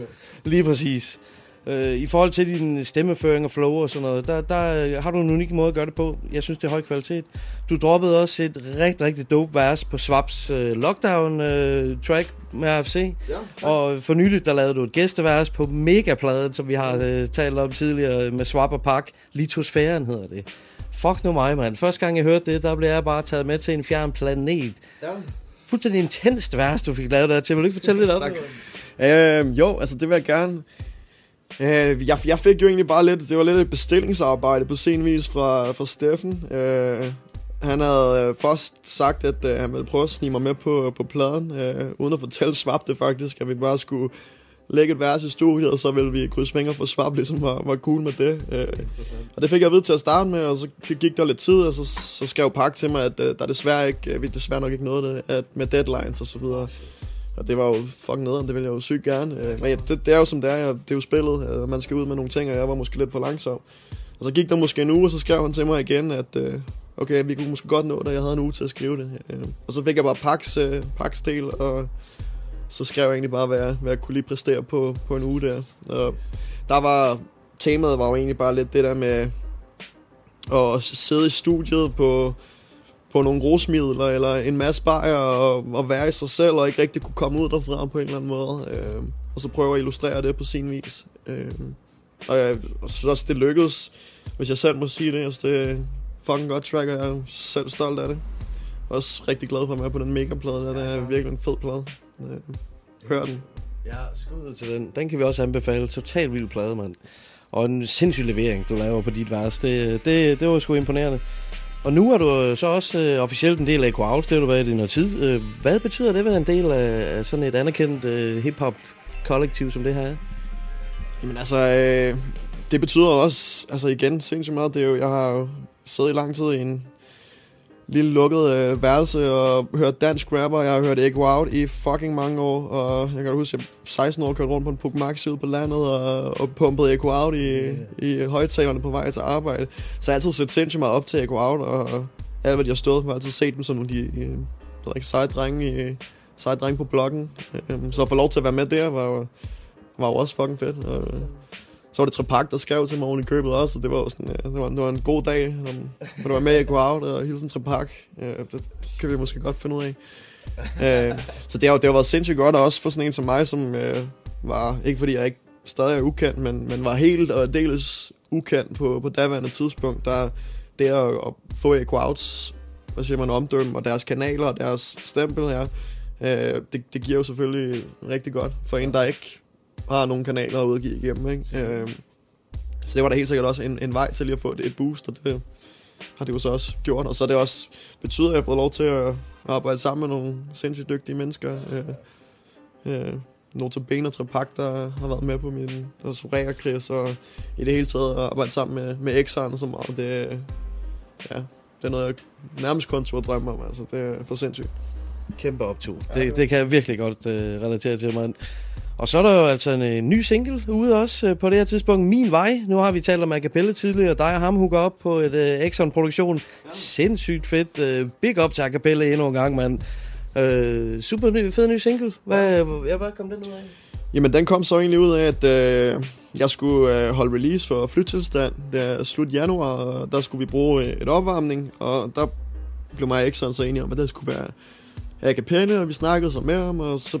Speaker 1: Lige præcis. Øh, I forhold til din stemmeføring og flow og sådan noget, der, der øh, har du en unik måde at gøre det på. Jeg synes, det er høj kvalitet. Du droppede også et rigtig, rigtig dope vers på Swaps øh, Lockdown-track med AFC.
Speaker 3: Ja,
Speaker 1: Og for nyligt, der lavede du et gæstevers på Megapladen, som vi har øh, talt om tidligere med Swap og Park. Litosfæren hedder det. Fuck nu mig, mand. Første gang jeg hørte det, der blev jeg bare taget med til en fjern planet.
Speaker 3: ja.
Speaker 1: Fuldstændig intenst vers, du fik lavet der til. Vil du ikke fortælle lidt om det?
Speaker 3: Øh, jo, altså det vil jeg gerne. Øh, jeg, jeg fik jo egentlig bare lidt, det var lidt et bestillingsarbejde på sen vis fra, fra Steffen. Øh, han havde øh, først sagt, at øh, han ville prøve at snige mig med på, på pladen, øh, uden at fortælle Swap det faktisk, at vi bare skulle lægge et vers i studiet, og så ville vi krydse fingre for Svab, ligesom var, var cool med det. Øh, og det fik jeg at vide til at starte med, og så gik der lidt tid, og så, så skrev Park til mig, at øh, der desværre, ikke, øh, vi desværre nok ikke nåede det, at med deadlines og så videre. Og det var jo fucking nederen, det ville jeg jo sygt gerne. Øh, Men ja, det, det er jo som det er, jeg- det er jo spillet, øh, man skal ud med nogle ting, og jeg var måske lidt for langsom. Og så gik der måske en uge, og så skrev han til mig igen, at øh, okay, vi kunne måske godt nå det, jeg havde en uge til at skrive det. Øh, Og så fik jeg bare Pax, øh, Pax del, og så skrev jeg egentlig bare, hvad jeg, hvad jeg kunne lige præstere på, på en uge der. Og der var, temaet var jo egentlig bare lidt det der med at sidde i studiet på, på nogle rusmidler eller en masse bajer og, og være i sig selv og ikke rigtig kunne komme ud derfra på en eller anden måde. Øh, og så prøve at illustrere det på sin vis. Øh, og jeg og synes også, det lykkedes, hvis jeg selv må sige det. Jeg synes, det er fucking godt track, og jeg er selv stolt af det. Også rigtig glad for at være på den megaplade der. Det er virkelig en fed plade. Øh, hør den.
Speaker 1: Ja, skud til den. Den kan vi også anbefale. Total vild plade, mand. Og en sindssyg levering, du laver på dit vers. Det, det, det var sgu imponerende. Og nu er du så også øh, officielt en del af Out, det har du været i noget tid. Øh, hvad betyder det at være en del af, af sådan et anerkendt øh, hip-hop kollektiv som det her er?
Speaker 3: Jamen altså, øh, det betyder også, altså igen, sindssygt meget. Det er jo, jeg har jo siddet i lang tid i en lille lukket øh, værelse og hørt dansk rapper. Jeg har hørt Echo Out i fucking mange år, og jeg kan huske, at jeg 16 år kørte rundt på en Puk ude på landet og, og pumpede Echo Out i, i højtalerne på vej til arbejde. Så jeg har altid set sindssygt meget op til Echo Out, og alt hvad de har stået for, har altid set dem som nogle de øh, ved ikke, seje drenge, i, seje drenge på bloggen. Øh, så at få lov til at være med der, var jo, var jo også fucking fedt. Og, så var det Trepak, der skrev til mig oven i købet også, og det var sådan, ja, det, var, det var en god dag, som, hvor det var med i Go Out og hilsen Trepak. Ja, det kan vi måske godt finde ud af. uh, så det har, det har været sindssygt godt, og også for sådan en som mig, som uh, var, ikke fordi jeg ikke stadig er ukendt, men, men var helt og dels ukendt på, på daværende tidspunkt, der det at, at få Echo Outs, hvad siger man, omdømme, og deres kanaler og deres stempel her, uh, øh, det, det giver jo selvfølgelig rigtig godt for en, der ikke har nogle kanaler at udgive igennem. Ikke? Øh, så det var da helt sikkert også en, en vej til lige at få et, et boost, og det har det jo så også gjort. Og så det også betyder, at jeg har fået lov til at arbejde sammen med nogle sindssygt dygtige mennesker. Øh, øh, Notabene og Trepak, der har været med på min og Soraya Chris, og i det hele taget at arbejde sammen med, med X'eren og så meget. Det, ja, det er noget, jeg nærmest kun turde drømme om. Altså, det er for sindssygt.
Speaker 1: Kæmpe optur. Det, det kan jeg virkelig godt øh, relatere til, mand. Og så er der jo altså en, en ny single ude også øh, på det her tidspunkt. Min Vej. Nu har vi talt om Acapella tidligere. Dig og ham hooker op på et øh, Exxon-produktion. Ja. Sindssygt fedt. Øh, big up til Acapella endnu en gang, mand. Øh, super ny, fed ny single. Hvad, ja, hvad kom den ud af?
Speaker 3: Jamen, den kom så egentlig ud af, at øh, jeg skulle øh, holde release for flytilstand. Det er slut januar, og der skulle vi bruge øh, et opvarmning, og der blev mig ikke Exxon så enige om, at det skulle være acapella, og vi snakkede så med ham, og så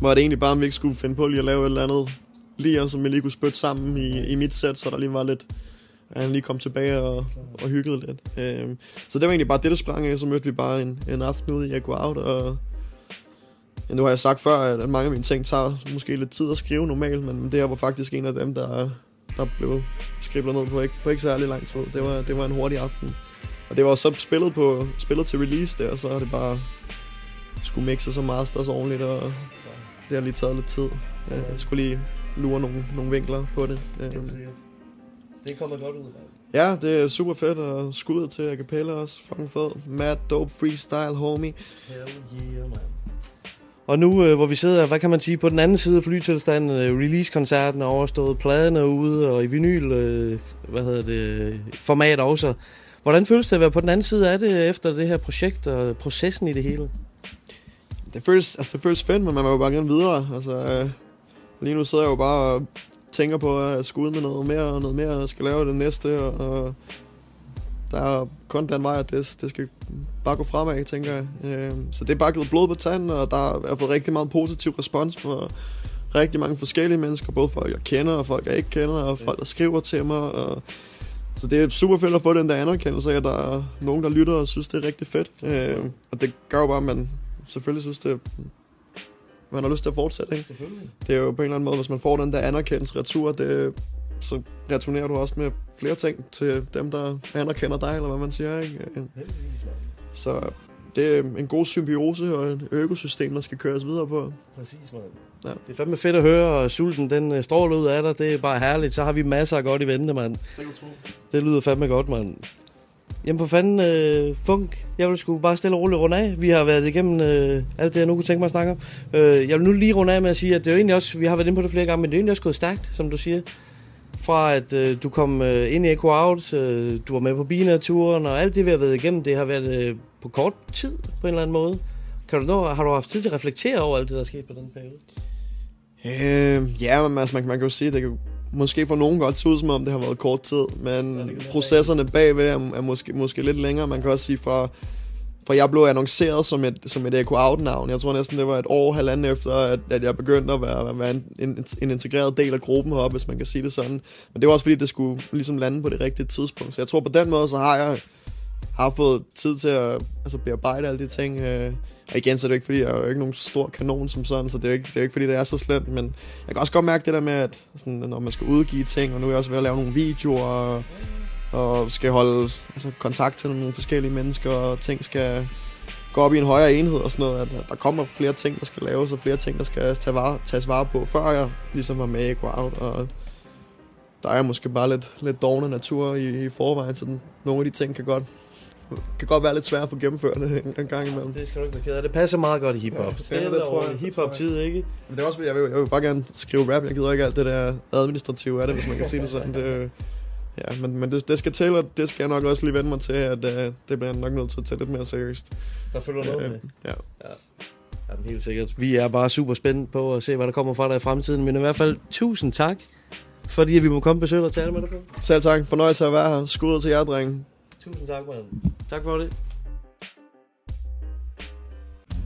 Speaker 3: var det egentlig bare, om vi ikke skulle finde på lige at lave et eller andet lige, som vi lige kunne spytte sammen i, i mit sæt, så der lige var lidt, at han lige kom tilbage og, og hyggede lidt. Øhm, så det var egentlig bare det, der sprang af, så mødte vi bare en, en aften ude i Go Out, og ja, nu har jeg sagt før, at mange af mine ting tager måske lidt tid at skrive normalt, men det her var faktisk en af dem, der, der blev skriblet ned på ikke, på ikke særlig lang tid. Det var, det var en hurtig aften. Og det var så spillet, på, spillet til release der, og så er det bare skulle mixe så meget så ordentligt, og det har lige taget lidt tid. Jeg skulle lige lure nogle, nogle vinkler på det.
Speaker 1: Det kommer godt ud,
Speaker 3: Ja, det er super fedt, og skuddet til a cappella også. Fucking fed. Mad, dope, freestyle, homie.
Speaker 1: Hell yeah, man. Og nu, øh, hvor vi sidder, hvad kan man sige, på den anden side af flytilstanden, øh, release-koncerten er overstået, pladen er ude, og i vinyl, øh, hvad hedder det, format også. Hvordan føles det at være på den anden side af det, efter det her projekt og processen i det hele?
Speaker 3: Det føles, altså, det føles fedt, men man må jo bare gerne videre. Altså, øh, lige nu sidder jeg jo bare og tænker på, at jeg skal ud med noget mere og noget mere, og skal lave det næste, og, og der er kun den vej, at det, det skal bare gå fremad, tænker jeg. Øh, så det er bare givet blod på tanden, og der har fået rigtig meget positiv respons fra rigtig mange forskellige mennesker, både folk jeg kender og folk jeg ikke kender, og folk der skriver til mig, og så det er super fedt at få den der anerkendelse af, at der er nogen, der lytter og synes, det er rigtig fedt. Øh, og det gør jo bare, at man selvfølgelig synes, det man har lyst til at fortsætte. Ikke?
Speaker 1: Selvfølgelig.
Speaker 3: Det er jo på en eller anden måde, hvis man får den der anerkendelse retur, det, så returnerer du også med flere ting til dem, der anerkender dig, eller hvad man siger. Ikke? Så det er en god symbiose og et økosystem, der skal køres videre på.
Speaker 1: Præcis, mand.
Speaker 3: Ja.
Speaker 1: Det er fandme fedt at høre, og sulten den øh, stråler ud af dig. Det er bare herligt. Så har vi masser af godt i vente, mand.
Speaker 3: Det kan du tro.
Speaker 1: Det lyder fandme godt, mand. Jamen for fanden, øh, Funk, jeg vil sgu bare stille og roligt runde af. Vi har været igennem øh, alt det, jeg nu kunne tænke mig at snakke om. Øh, jeg vil nu lige runde af med at sige, at det er jo egentlig også, vi har været inde på det flere gange, men det er egentlig også gået stærkt, som du siger. Fra at øh, du kom øh, ind i Echo Out, øh, du var med på Bina-turen, og alt det, vi har været igennem, det har været øh, på kort tid på en eller anden måde. Kan du nå, har du haft tid til at reflektere over alt det, der er sket på den periode?
Speaker 3: Øh, ja, men altså, man, man kan jo sige, det kan måske for nogen godt se ud, som om det har været kort tid, men processerne bagved er, er måske, måske lidt længere. Man kan også sige fra, fra jeg blev annonceret som et, som et Echo Out-navn. Jeg tror næsten, det var et år, halvanden efter, at, at jeg begyndte at være, at være en, en, en integreret del af gruppen heroppe, hvis man kan sige det sådan. Men det var også fordi, det skulle ligesom lande på det rigtige tidspunkt. Så jeg tror på den måde, så har jeg har fået tid til at altså, bearbejde alle de ting. Øh, og igen, så er det jo ikke fordi, jeg er jo ikke nogen stor kanon som sådan, så det er jo ikke, det er jo ikke fordi, det er så slemt, men jeg kan også godt mærke det der med, at sådan, når man skal udgive ting, og nu er jeg også ved at lave nogle videoer, og, og skal holde altså, kontakt til nogle forskellige mennesker, og ting skal gå op i en højere enhed og sådan noget, at der kommer flere ting, der skal laves, og flere ting, der skal tage vare, tages vare på, før jeg ligesom var med i Out, og der er måske bare lidt, lidt dogne natur i, i forvejen, så den, nogle af de ting kan godt, kan godt være lidt svære at få gennemført en, en gang imellem.
Speaker 1: Det skal du ikke være ked af. Det passer meget godt i hiphop.
Speaker 3: Ja,
Speaker 1: Ja,
Speaker 3: det- det det tror jeg.
Speaker 1: Hip-hop-tid, ikke?
Speaker 3: Men det er også, jeg vil, jeg vil bare gerne skrive rap. Jeg gider ikke alt det der administrative af det, hvis man kan sige det sådan. Det, ja, men, men det, det skal til, og det skal jeg nok også lige vende mig til, at uh, det bliver jeg nok nødt til at tage lidt mere seriøst.
Speaker 1: Der følger noget med.
Speaker 3: ja.
Speaker 1: Jamen, helt sikkert. Vi er bare super spændt på at se, hvad der kommer fra dig i fremtiden. Men i hvert fald, tusind tak, fordi vi må komme og besøge dig og tale med dig.
Speaker 3: Selv tak. Fornøjelse at være her. Skud til jer, drenge.
Speaker 1: Tusind tak, Brian. Tak for det.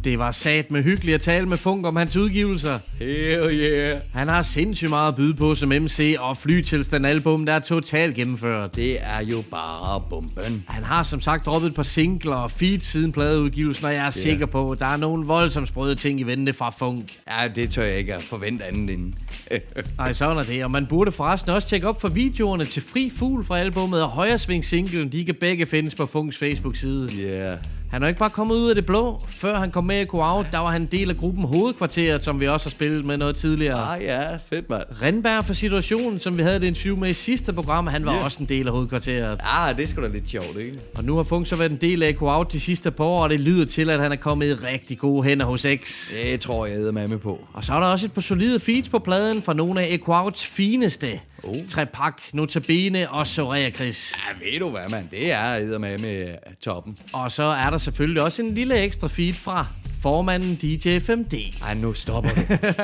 Speaker 1: Det var sat med hyggeligt at tale med Funk om hans udgivelser.
Speaker 2: Hell yeah.
Speaker 1: Han har sindssygt meget at byde på som MC, og flytilstand album, der er totalt gennemført.
Speaker 2: Det er jo bare bomben.
Speaker 1: Han har som sagt droppet et par singler og feed siden pladeudgivelsen, og jeg er yeah. sikker på, at der er nogle voldsomt sprøde ting i vente fra Funk.
Speaker 2: Ja, det tør jeg ikke at forvente andet end.
Speaker 1: Nej, sådan er det. Og man burde forresten også tjekke op for videoerne til Fri Fugl fra albummet og Højresving singlen. De kan begge findes på Funks Facebook-side.
Speaker 2: Yeah.
Speaker 1: Han er ikke bare kommet ud af det blå. Før han kom med i Out, der var han en del af gruppen Hovedkvarteret, som vi også har spillet med noget tidligere.
Speaker 2: Ah ja, fedt mand.
Speaker 1: Rindberg for situationen, som vi havde det interview med i sidste program, han var
Speaker 2: Ja.
Speaker 1: også en del af Hovedkvarteret.
Speaker 2: Ah, det er sgu da lidt sjovt, ikke?
Speaker 1: Og nu har Funk så været en del af Out de sidste par år, og det lyder til, at han er kommet i rigtig gode hænder hos X.
Speaker 2: Det tror jeg, jeg med på.
Speaker 1: Og så er der også et par solide feeds på pladen fra nogle af Echo Outs fineste.
Speaker 2: Oh.
Speaker 1: Trepak, Notabene og Soraya Chris.
Speaker 2: Ja, ved du hvad, mand? Det er med med toppen.
Speaker 1: Og så er der selvfølgelig også en lille ekstra feed fra formanden DJ 5D.
Speaker 2: Ej, nu stopper du.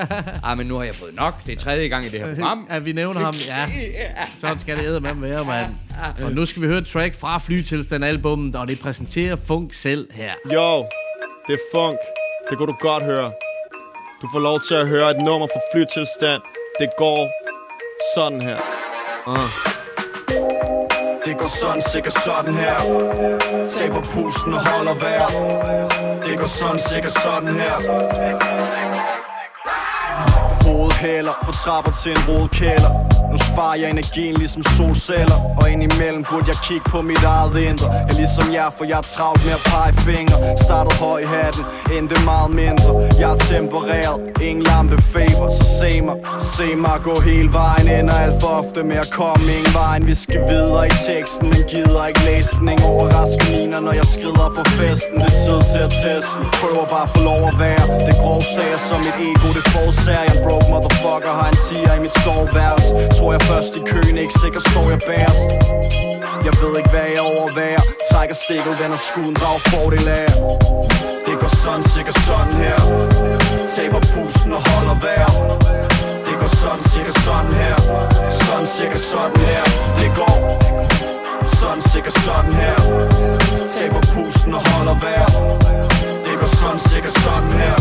Speaker 2: Ej, men nu har jeg fået nok. Det er tredje gang i det her program.
Speaker 1: At vi nævner ham, ja. Sådan skal det med være, mand. Og nu skal vi høre et track fra Flytilstand albummet, og det præsenterer Funk selv her.
Speaker 9: Yo, det er funk. Det kunne du godt høre. Du får lov til at høre et nummer fra flytilstand. Det går sådan her. Uh.
Speaker 8: Det går sådan, sikkert sådan her. Taber pusten og holder vejr Det går sådan, sikkert sådan her.
Speaker 9: Hovedhæler på trapper til en rodkælder. Nu sparer jeg energien ligesom solceller Og indimellem burde jeg kigge på mit eget indre. Jeg ligesom jer, for jeg er travlt med at pege fingre. Startede høj i hatten, endte meget mindre. Jeg er tempereret, ingen lampe faber Så se mig, se mig gå hele vejen. Ender alt for ofte med at komme ingen vejen. Vi skal videre i teksten, men gider ikke læsning overrasker miner, når jeg skrider for festen. Det er tid til at teste. Prøver bare at få lov at være. Det grove sager som mit ego, det forsager Jeg broke motherfucker, har en siger i mit soveværelse. Tror jeg først i køen, ikke sikker står jeg bærest Jeg ved ikke hvad jeg overværer. Trækker stikket, vender skuden, drager fordel af.
Speaker 8: Det går sådan, sikkert sådan her. Taber pusten og holder vejr. Det går sådan, sikkert sådan her. Sådan, sikkert sådan her. Det går sådan, sikkert sådan her. Taber pusten og holder vejr. Det går sådan, sikkert sådan her.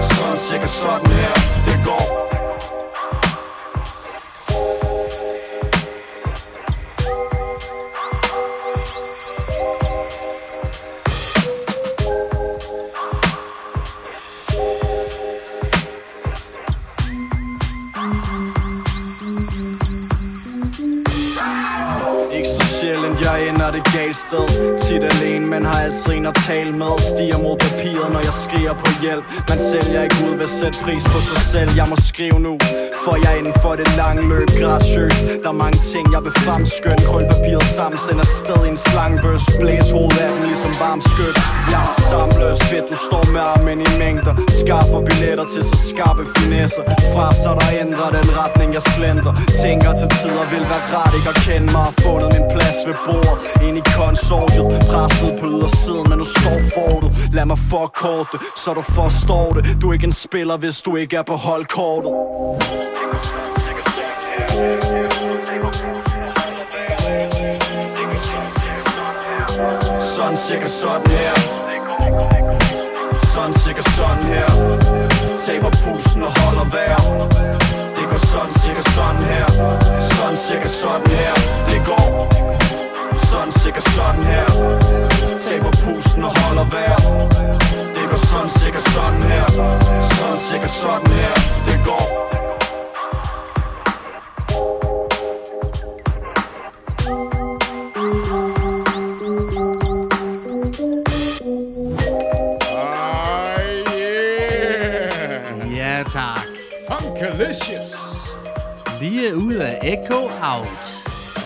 Speaker 8: Sådan, sikkert sådan her. Det går.
Speaker 9: Ender det galt sted. Tit alene, men har altid en at tale med. Stiger mod papiret, når jeg skriger på hjælp. Man sælger ikke ud ved at sætte pris på sig selv. Jeg må skrive nu, for jeg er inden for det lange løb. Graciøst, der er mange ting jeg vil fremskynde. Krøl papiret sammen, sender sted i en slangbøs Blæs hovedet af dem ligesom varm skyt Jeg er samløs, fedt du står med armen i mængder. Skaffer billetter til så skarpe finesser. Fra så der ændrer den retning jeg slender Tænker til tider vil være rart ikke at kende mig. Har fundet min plads ved bordet. Ind i konsortiet. Presset på ydersiden, men nu står fortet. Lad mig forkorte, så du forstår det. Du er ikke en spiller, hvis du ikke er på holdkortet Sådan cirka sådan her. Sådan cirka sådan her. Taber pusten og holder vejr. Det går sådan cirka sådan her. Sådan cirka sådan her. Det går. Sådan cirka sådan her. Taber pusten og holder vejr. Det går sådan cirka sådan her. Sådan cirka sådan her. Det går.
Speaker 2: Funkalicious.
Speaker 1: Lige ud af Echo Out.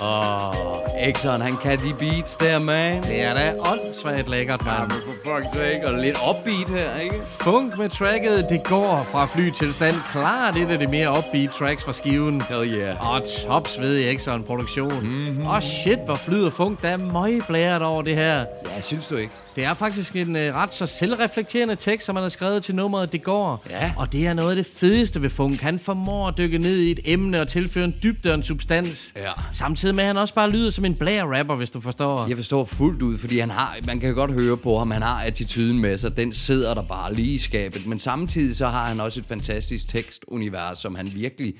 Speaker 2: Åh, oh, Exxon, han kan de beats der, man.
Speaker 1: Det er da åndssvagt lækkert,
Speaker 2: Ja,
Speaker 1: mand.
Speaker 2: men for fuck's sake, og lidt upbeat her, ikke?
Speaker 1: Funk med tracket, det går fra flytilstand. Klart et af de mere upbeat tracks fra skiven.
Speaker 2: Hell yeah.
Speaker 1: Og tops ved Exxon produktion. Mm-hmm. Og shit, hvor flyder funk. Der er møgblæret over det her.
Speaker 2: Ja, synes du ikke?
Speaker 1: Det er faktisk en uh, ret så selvreflekterende tekst, som han har skrevet til nummeret Det går.
Speaker 2: Ja.
Speaker 1: Og det er noget af det fedeste ved funk. Han formår at dykke ned i et emne og tilføre en dybde og en substans.
Speaker 2: Ja.
Speaker 1: Samtidig med, at han også bare lyder som en blære-rapper, hvis du forstår.
Speaker 2: Jeg forstår fuldt ud, fordi han har, man kan godt høre på ham, han har attituden med sig, den sidder der bare lige i skabet, men samtidig så har han også et fantastisk tekstunivers, som han virkelig,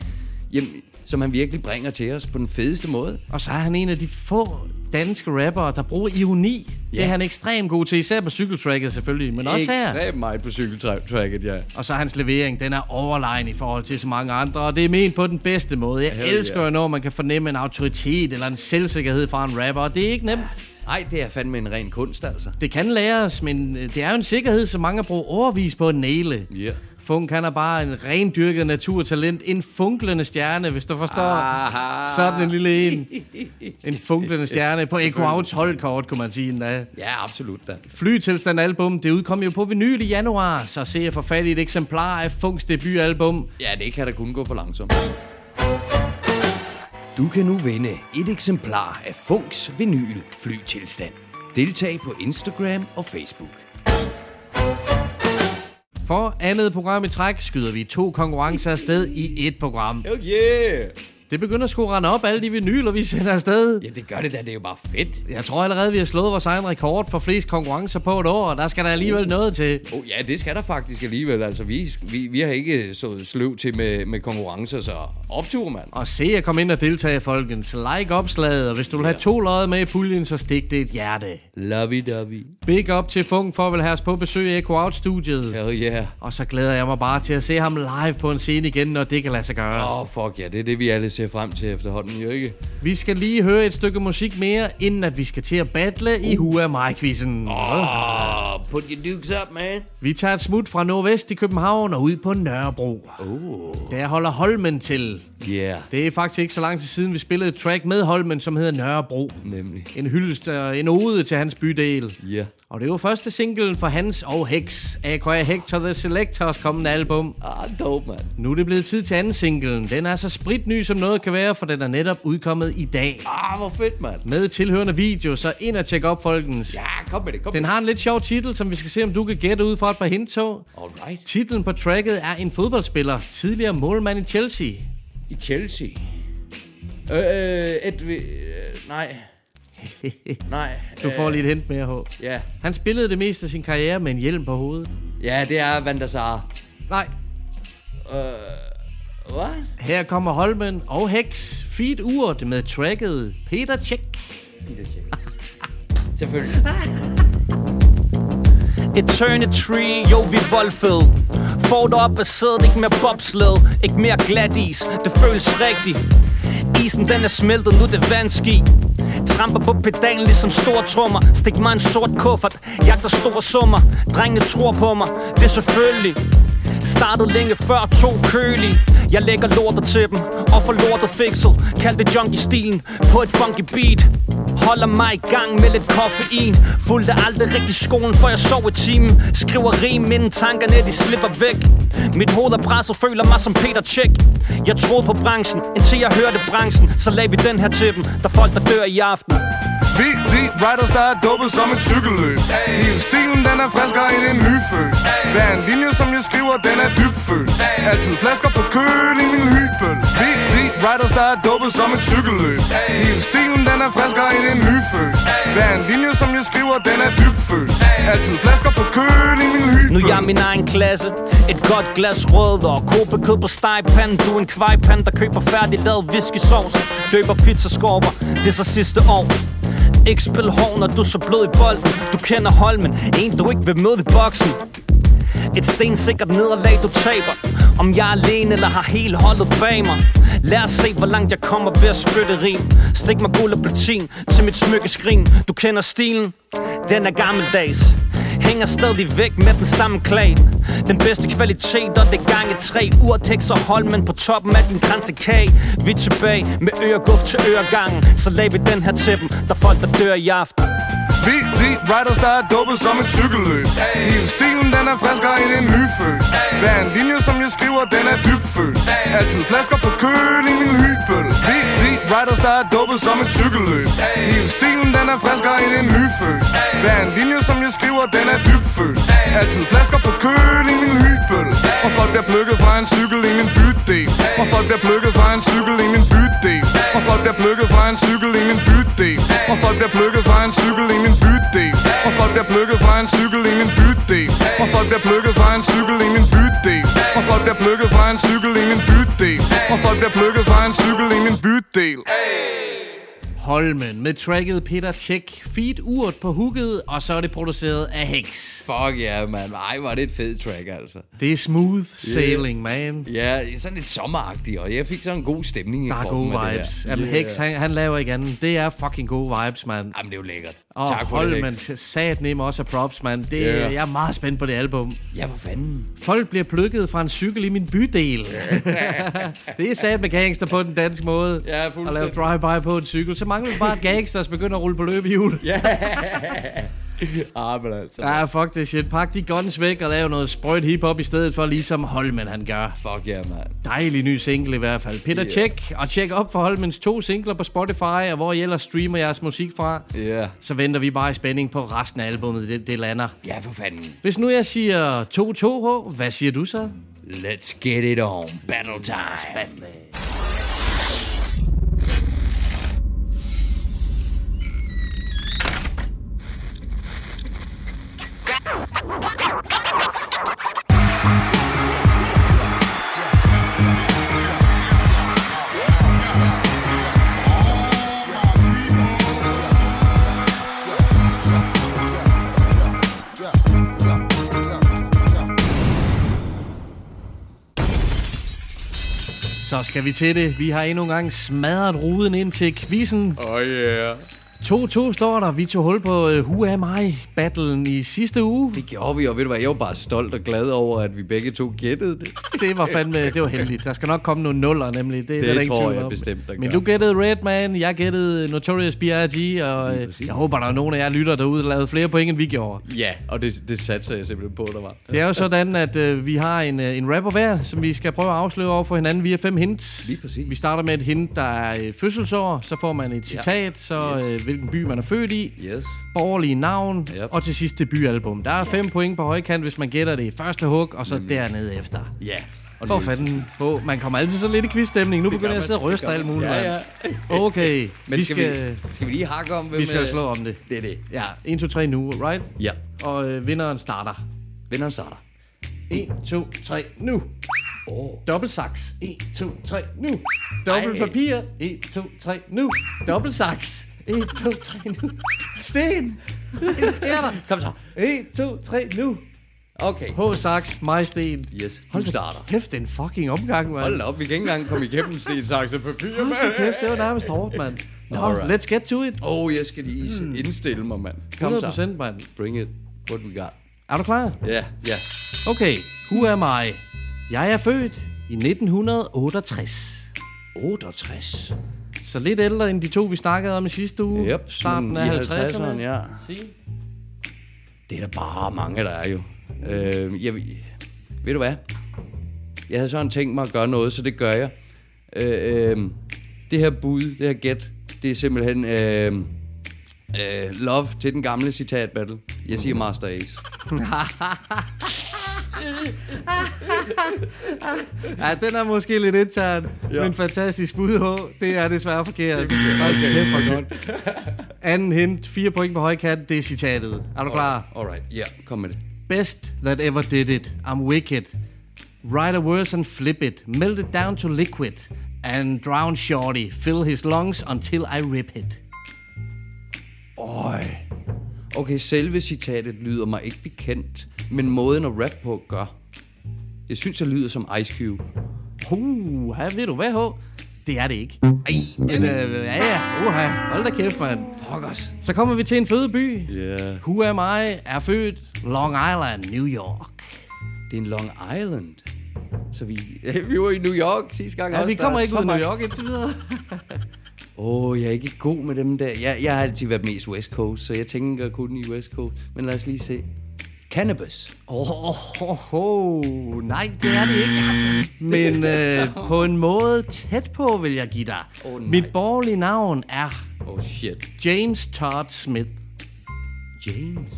Speaker 2: jamen, som han virkelig bringer til os på den fedeste måde.
Speaker 1: Og så er han en af de få danske rappere, der bruger ironi. Ja. Det er han ekstremt god til, især på cykeltracket selvfølgelig, men også her.
Speaker 2: Ekstremt meget på cykeltracket, ja.
Speaker 1: Og så hans levering, den er overlegen i forhold til så mange andre, og det er ment på den bedste måde. Jeg
Speaker 2: Hell
Speaker 1: elsker
Speaker 2: yeah.
Speaker 1: jo, når man kan fornemme en autoritet eller en selvsikkerhed fra en rapper, og det er ikke nemt.
Speaker 2: Nej, det er fandme en ren kunst, altså.
Speaker 1: Det kan læres, men øh, det er jo en sikkerhed, som mange bruger overvis på at næle.
Speaker 2: Ja.
Speaker 1: Funk, han er bare en rendyrket naturtalent. En funklende stjerne, hvis du forstår.
Speaker 2: Aha.
Speaker 1: Sådan en lille en. En funklende stjerne på Outs holdkort, kunne man sige endda.
Speaker 2: Ja, absolut da.
Speaker 1: Flytilstand album, det udkom jo på vinyl i januar, så se at få fat i et eksemplar af Funks debutalbum.
Speaker 2: Ja, det kan da kun gå for langsomt. Du kan nu vinde et eksemplar af Funks vinyl flytilstand. Deltag på Instagram og Facebook.
Speaker 1: For andet program i træk skyder vi to konkurrencer afsted i et program.
Speaker 2: Hell yeah!
Speaker 1: Det begynder sgu at rende op, alle de vinyler, vi sender afsted.
Speaker 2: Ja, det gør det da. Det er jo bare fedt.
Speaker 1: Jeg tror allerede, vi har slået vores egen rekord for flest konkurrencer på et år, og der skal der alligevel noget til.
Speaker 2: Oh, ja, det skal der faktisk alligevel. Altså, vi, vi, vi har ikke så sløv til med, med konkurrencer, så optur, mand.
Speaker 1: Og se at komme ind og deltage, folkens. Like opslaget, og hvis du vil have to lodder med i puljen, så stik det et hjerte.
Speaker 2: Lovey-dovey.
Speaker 1: Big up til Funk for at vil have os på besøg i Echo Out-studiet.
Speaker 2: Hell yeah.
Speaker 1: Og så glæder jeg mig bare til at se ham live på en scene igen, når det kan lade sig gøre.
Speaker 2: Åh, oh, fuck ja. Det er det, vi alle ser frem til efterhånden, jo ikke?
Speaker 1: Vi skal lige høre et stykke musik mere, inden at vi skal til at battle i Hua Mai-quizzen.
Speaker 2: Oh, put your dukes up, man.
Speaker 1: Vi tager et smut fra Nordvest i København og ud på Nørrebro.
Speaker 2: Oh.
Speaker 1: Der holder Holmen til.
Speaker 2: Yeah.
Speaker 1: Det er faktisk ikke så lang tid siden, vi spillede et track med Holmen, som hedder Nørrebro.
Speaker 2: Nemlig.
Speaker 1: En hyldest og en ode til hans bydel.
Speaker 2: Ja.
Speaker 1: Og det var første singlen for Hans og Hex, A.K.A. Hector The Selectors kommende album.
Speaker 2: Ah, dope, man.
Speaker 1: Nu er det blevet tid til anden singlen. Den er så spritny, som noget kan være, for den er netop udkommet i dag.
Speaker 2: Ah, hvor fedt, mand.
Speaker 1: Med tilhørende video, så ind og tjek op, folkens.
Speaker 2: Ja, kom med det, kom
Speaker 1: Den
Speaker 2: med
Speaker 1: har en lidt sjov titel, som vi skal se, om du kan gætte ud fra et par hindtog.
Speaker 2: det. Alright.
Speaker 1: Titlen på tracket er en fodboldspiller, tidligere målmand i Chelsea.
Speaker 2: I Chelsea. Øh, øh, et, øh, nej. nej.
Speaker 1: Du får lige et hint mere, H.
Speaker 2: Ja.
Speaker 1: Han spillede det meste af sin karriere med en hjelm på hovedet.
Speaker 2: Ja, det er Van der Sar.
Speaker 1: Nej,
Speaker 2: Hvad?
Speaker 1: her kommer Holmen og Hex. Feed urt med tracket Peter Check.
Speaker 2: Selvfølgelig.
Speaker 10: Eternity, jo vi voldfed Får dig op af sædet, ikke mere bobsled Ikke mere glat is, det føles rigtigt. Isen den er smeltet, nu det vandski. Tramper på pedalen ligesom store trummer Stik mig en sort kuffert Jagter store summer. Drengene tror på mig Det er selvfølgelig. Startede længe før to kølige Jeg lægger lortet til dem Og får lortet fikset. Kald det junkie-stilen På et funky beat. Holder mig i gang med lidt koffein. Fulgte aldrig rigtig skolen For jeg sov i timen. Skriver rim inden tankerne de slipper væk. Mit hoved er presset Føler mig som Peter Check Jeg troede på branchen Indtil jeg hørte branchen. Så lag vi den her til dem Der er folk der dør i aften
Speaker 11: riders, der er dubbet som et cykelløb. Hele stilen, den er friskere end en nyfødt. Hver en linje, som jeg skriver, den er dybfølt Altid flasker på køl i min hybel Vi, de riders, der er dubbet som et cykelløb. Hele stilen, den er friskere end en nyfødt. Hver en linje, som jeg skriver, den er dybfølt Altid flasker på køl i min hybel
Speaker 10: Nu er jeg min egen klasse. Et godt glas rød og kobekød på stegpanden Du er en kvejpand, der køber færdig lavet viskesauce Døber pizzaskorper, det er så sidste år. Ikke spil hård, når du så blød i bold. Du kender Holmen, en du ikke vil møde i boksen. Et stensikkert nederlag, du taber. Om jeg er alene eller har hele holdet bag mig. Lad os se, hvor langt jeg kommer ved at spytte rim. Stik mig guld og platin til mit smykkeskrin. Du kender stilen, den er gammeldags. Hænger stadig væk med den samme klan. Den bedste kvalitet, og det gange tre. Urtex og Holmen på toppen af din kransekage Vi er tilbage med øreguft til øregangen. Så lag vi den her til dem, der folk, der dør i aften.
Speaker 11: Vi, de riders, der er dubbet som et cykelløb. Hele stilen, den er friskere end en nyfødt. Hver en linje, som jeg skriver, den er dybfølt Altid flasker på køl i min hybel Vi, riders, der er duppet som et cykelløb. Hele stilen, den er friskere end en nyfødt. Hver en linje, som jeg skriver, den er dybfølt Altid flasker på køl i min hybel Og folk bliver plukket fra en cykel i min bydel Og folk bliver plukket fra en cykel i min bydel Og folk bliver plukket fra en cykel i min bydel Og folk bliver plukket fra en cykel i min bydel Og folk bliver plukket fra en cykel i min bydel Og folk bliver plukket fra en cykel i min bydel Og folk bliver plukket fra en cykel i min bydel Og folk bliver plukket fra en cykel i min bydel
Speaker 1: Holmen med tracket Peter Check, feed urt på hooket, og så er det produceret af Hex.
Speaker 2: Fuck ja, yeah, man. Ej, var det et fedt track, altså.
Speaker 1: Det er smooth sailing, man.
Speaker 2: Ja, sådan lidt sommeragtigt, og jeg fik sådan en god stemning i
Speaker 1: Der er gode
Speaker 2: med det
Speaker 1: vibes.
Speaker 2: her.
Speaker 1: Jamen,
Speaker 2: Yeah.
Speaker 1: Hex, han, han laver ikke andet. Det er fucking gode vibes, mand.
Speaker 2: Jamen, det er jo lækkert.
Speaker 1: Og
Speaker 2: tak for det,
Speaker 1: Holmen,
Speaker 2: Hex.
Speaker 1: sat nemme også af props, mand. Det,
Speaker 2: Ja.
Speaker 1: Jeg er meget spændt på det album.
Speaker 2: Ja, for fanden.
Speaker 1: Folk bliver plukket fra en cykel i min bydel. det er sat med gangster på den danske måde.
Speaker 2: Ja,
Speaker 1: At lave
Speaker 2: fuldstændig.
Speaker 1: drive-by på en cykel. Så mangler vi bare at gangsters begynder at rulle på løbehjul.
Speaker 2: Ja. ah, men altså.
Speaker 1: Ja, fuck det shit. Pak de guns væk og lav noget sprøjt hiphop i stedet for, ligesom Holmen han gør.
Speaker 2: Fuck ja, yeah, man.
Speaker 1: Dejlig ny single i hvert fald. Peter
Speaker 2: Yeah.
Speaker 1: og tjek op for Holmens to singler på Spotify, og hvor I ellers streamer jeres musik fra.
Speaker 2: Ja. Yeah.
Speaker 1: Så venter vi bare i spænding på resten af albumet, det, det lander.
Speaker 2: Ja, for fanden.
Speaker 1: Hvis nu jeg siger 2-2, hvad siger du så?
Speaker 2: Let's get it on. Battle time.
Speaker 1: Så skal vi til det. Vi har endnu en gang smadret ruden ind til quizzen.
Speaker 2: Oh yeah.
Speaker 1: 2-2 står der. Vi tog hul på uh, Who Am I battlen i sidste uge.
Speaker 2: Det gjorde vi, og ved du hvad, jeg var bare stolt og glad over, at vi begge to gættede det.
Speaker 1: Det var fandme, det var heldigt. Der skal nok komme nogle nuller, nemlig. Det, er
Speaker 2: Det
Speaker 1: der ingen
Speaker 2: tror jeg
Speaker 1: om.
Speaker 2: bestemt, der
Speaker 1: Men
Speaker 2: gør.
Speaker 1: du gættede Redman, jeg gættede Notorious B.I.G., og øh, jeg håber, der er nogen af jer lytter derude, der lavede flere point, end vi gjorde.
Speaker 2: Ja, og det, det satser jeg simpelthen på, der var.
Speaker 1: Det er jo sådan, at øh, vi har en, øh, en rapper hver, som vi skal prøve at afsløre over for hinanden via fem hints.
Speaker 2: Lige præcis.
Speaker 1: Vi starter med et hint, der er øh, fødselsår, så får man et citat, så øh, hvilken by man er født i,
Speaker 2: Yes.
Speaker 1: borgerlige navn,
Speaker 2: Yep.
Speaker 1: og til sidst debutalbum. Der er fem point på højkant, hvis man gætter det i første hug, og så dernede efter.
Speaker 2: Ja. Og
Speaker 1: For fanden på. Man kommer altid så lidt i quizstemning. Nu begynder jeg at sidde og ryste og alt muligt.
Speaker 2: Ja, ja.
Speaker 1: mand. Okay,
Speaker 2: Men
Speaker 1: vi
Speaker 2: skal,
Speaker 1: skal,
Speaker 2: vi, skal vi lige hakke om, hvem
Speaker 1: vi skal
Speaker 2: øh,
Speaker 1: slå om det.
Speaker 2: Det er det.
Speaker 1: Ja, 1, 2, 3 nu, right?
Speaker 2: Ja.
Speaker 1: Og øh, vinderen starter.
Speaker 2: Vinderen starter.
Speaker 1: 1, 2, 3, nu.
Speaker 2: Oh.
Speaker 1: Dobbelt saks. 1, 2, 3, nu. Dobbelt
Speaker 2: Ej.
Speaker 1: papir. 1, 2, 3, nu. Dobbelt saks. 1, 2, 3, nu. Sten! Hvad sker der?
Speaker 2: Kom så.
Speaker 1: 1, 2, 3, nu.
Speaker 2: Okay.
Speaker 1: H. Saks, mig Sten.
Speaker 2: Yes,
Speaker 1: Hold
Speaker 2: du starter.
Speaker 1: kæft, det er en fucking omgang, mand.
Speaker 2: Hold da op, vi kan ikke engang komme igennem sten, sakse, papir,
Speaker 1: Hold da kæft, det var nærmest hårdt, mand. Nå,
Speaker 2: Alright.
Speaker 1: let's get to it.
Speaker 2: Oh, jeg skal lige mm. indstille mig, mand. Kom
Speaker 1: 100
Speaker 2: så.
Speaker 1: procent, mand.
Speaker 2: Bring it. What we got?
Speaker 1: Er du klar?
Speaker 2: Ja, ja.
Speaker 1: Okay, who am I? Jeg er født i 1968.
Speaker 2: 68.
Speaker 1: Så lidt ældre end de to, vi snakkede om i sidste uge.
Speaker 2: Yep,
Speaker 1: Starten af
Speaker 2: i
Speaker 1: 50'erne.
Speaker 2: 50'erne, ja.
Speaker 1: Sig.
Speaker 2: Det er der bare mange, der er jo. Øh, jeg, ved du hvad? Jeg havde sådan tænkt mig at gøre noget, så det gør jeg. Øh, øh, det her bud, det her gæt, det er simpelthen øh, øh, love til den gamle citat battle. Jeg siger Master Ace.
Speaker 1: Ja, den er måske lidt intern, ja. men fantastisk bud på. Det er desværre forkert. Hold kæft, for godt. Anden hint, fire point på højkant, det er citatet. Er du klar?
Speaker 2: Alright, ja, yeah, kom med det.
Speaker 1: Best that ever did it. I'm wicked. Write a verse and flip it. Melt it down to liquid. And drown shorty. Fill his lungs until I rip it.
Speaker 2: Øj. Okay, selve citatet lyder mig ikke bekendt, men måden at rap på gør. Jeg synes, det lyder som Ice Cube.
Speaker 1: Uh, her ved du hvad, H? Det er det ikke. Ej, men, øh, ja, ja. Uha, hold da kæft, mand.
Speaker 2: Pokkers.
Speaker 1: Så kommer vi til en fødeby.
Speaker 2: Yeah.
Speaker 1: Who am I? Er født Long Island, New York.
Speaker 2: Det er en Long Island. Så vi, vi var i New York sidste gang
Speaker 1: Ja,
Speaker 2: også.
Speaker 1: vi kommer
Speaker 2: er
Speaker 1: ikke ud af New York indtil videre.
Speaker 2: Åh, oh, jeg er ikke god med dem der. Jeg, jeg har altid været mest West Coast, så jeg tænker kun i West Coast. Men lad os lige se. Cannabis.
Speaker 1: Åh, oh, oh, oh. nej, det er det ikke. Men øh, på en måde tæt på, vil jeg give dig.
Speaker 2: Åh, nej.
Speaker 1: Mit borgerlige navn er
Speaker 2: Oh shit.
Speaker 1: James Todd Smith.
Speaker 2: James.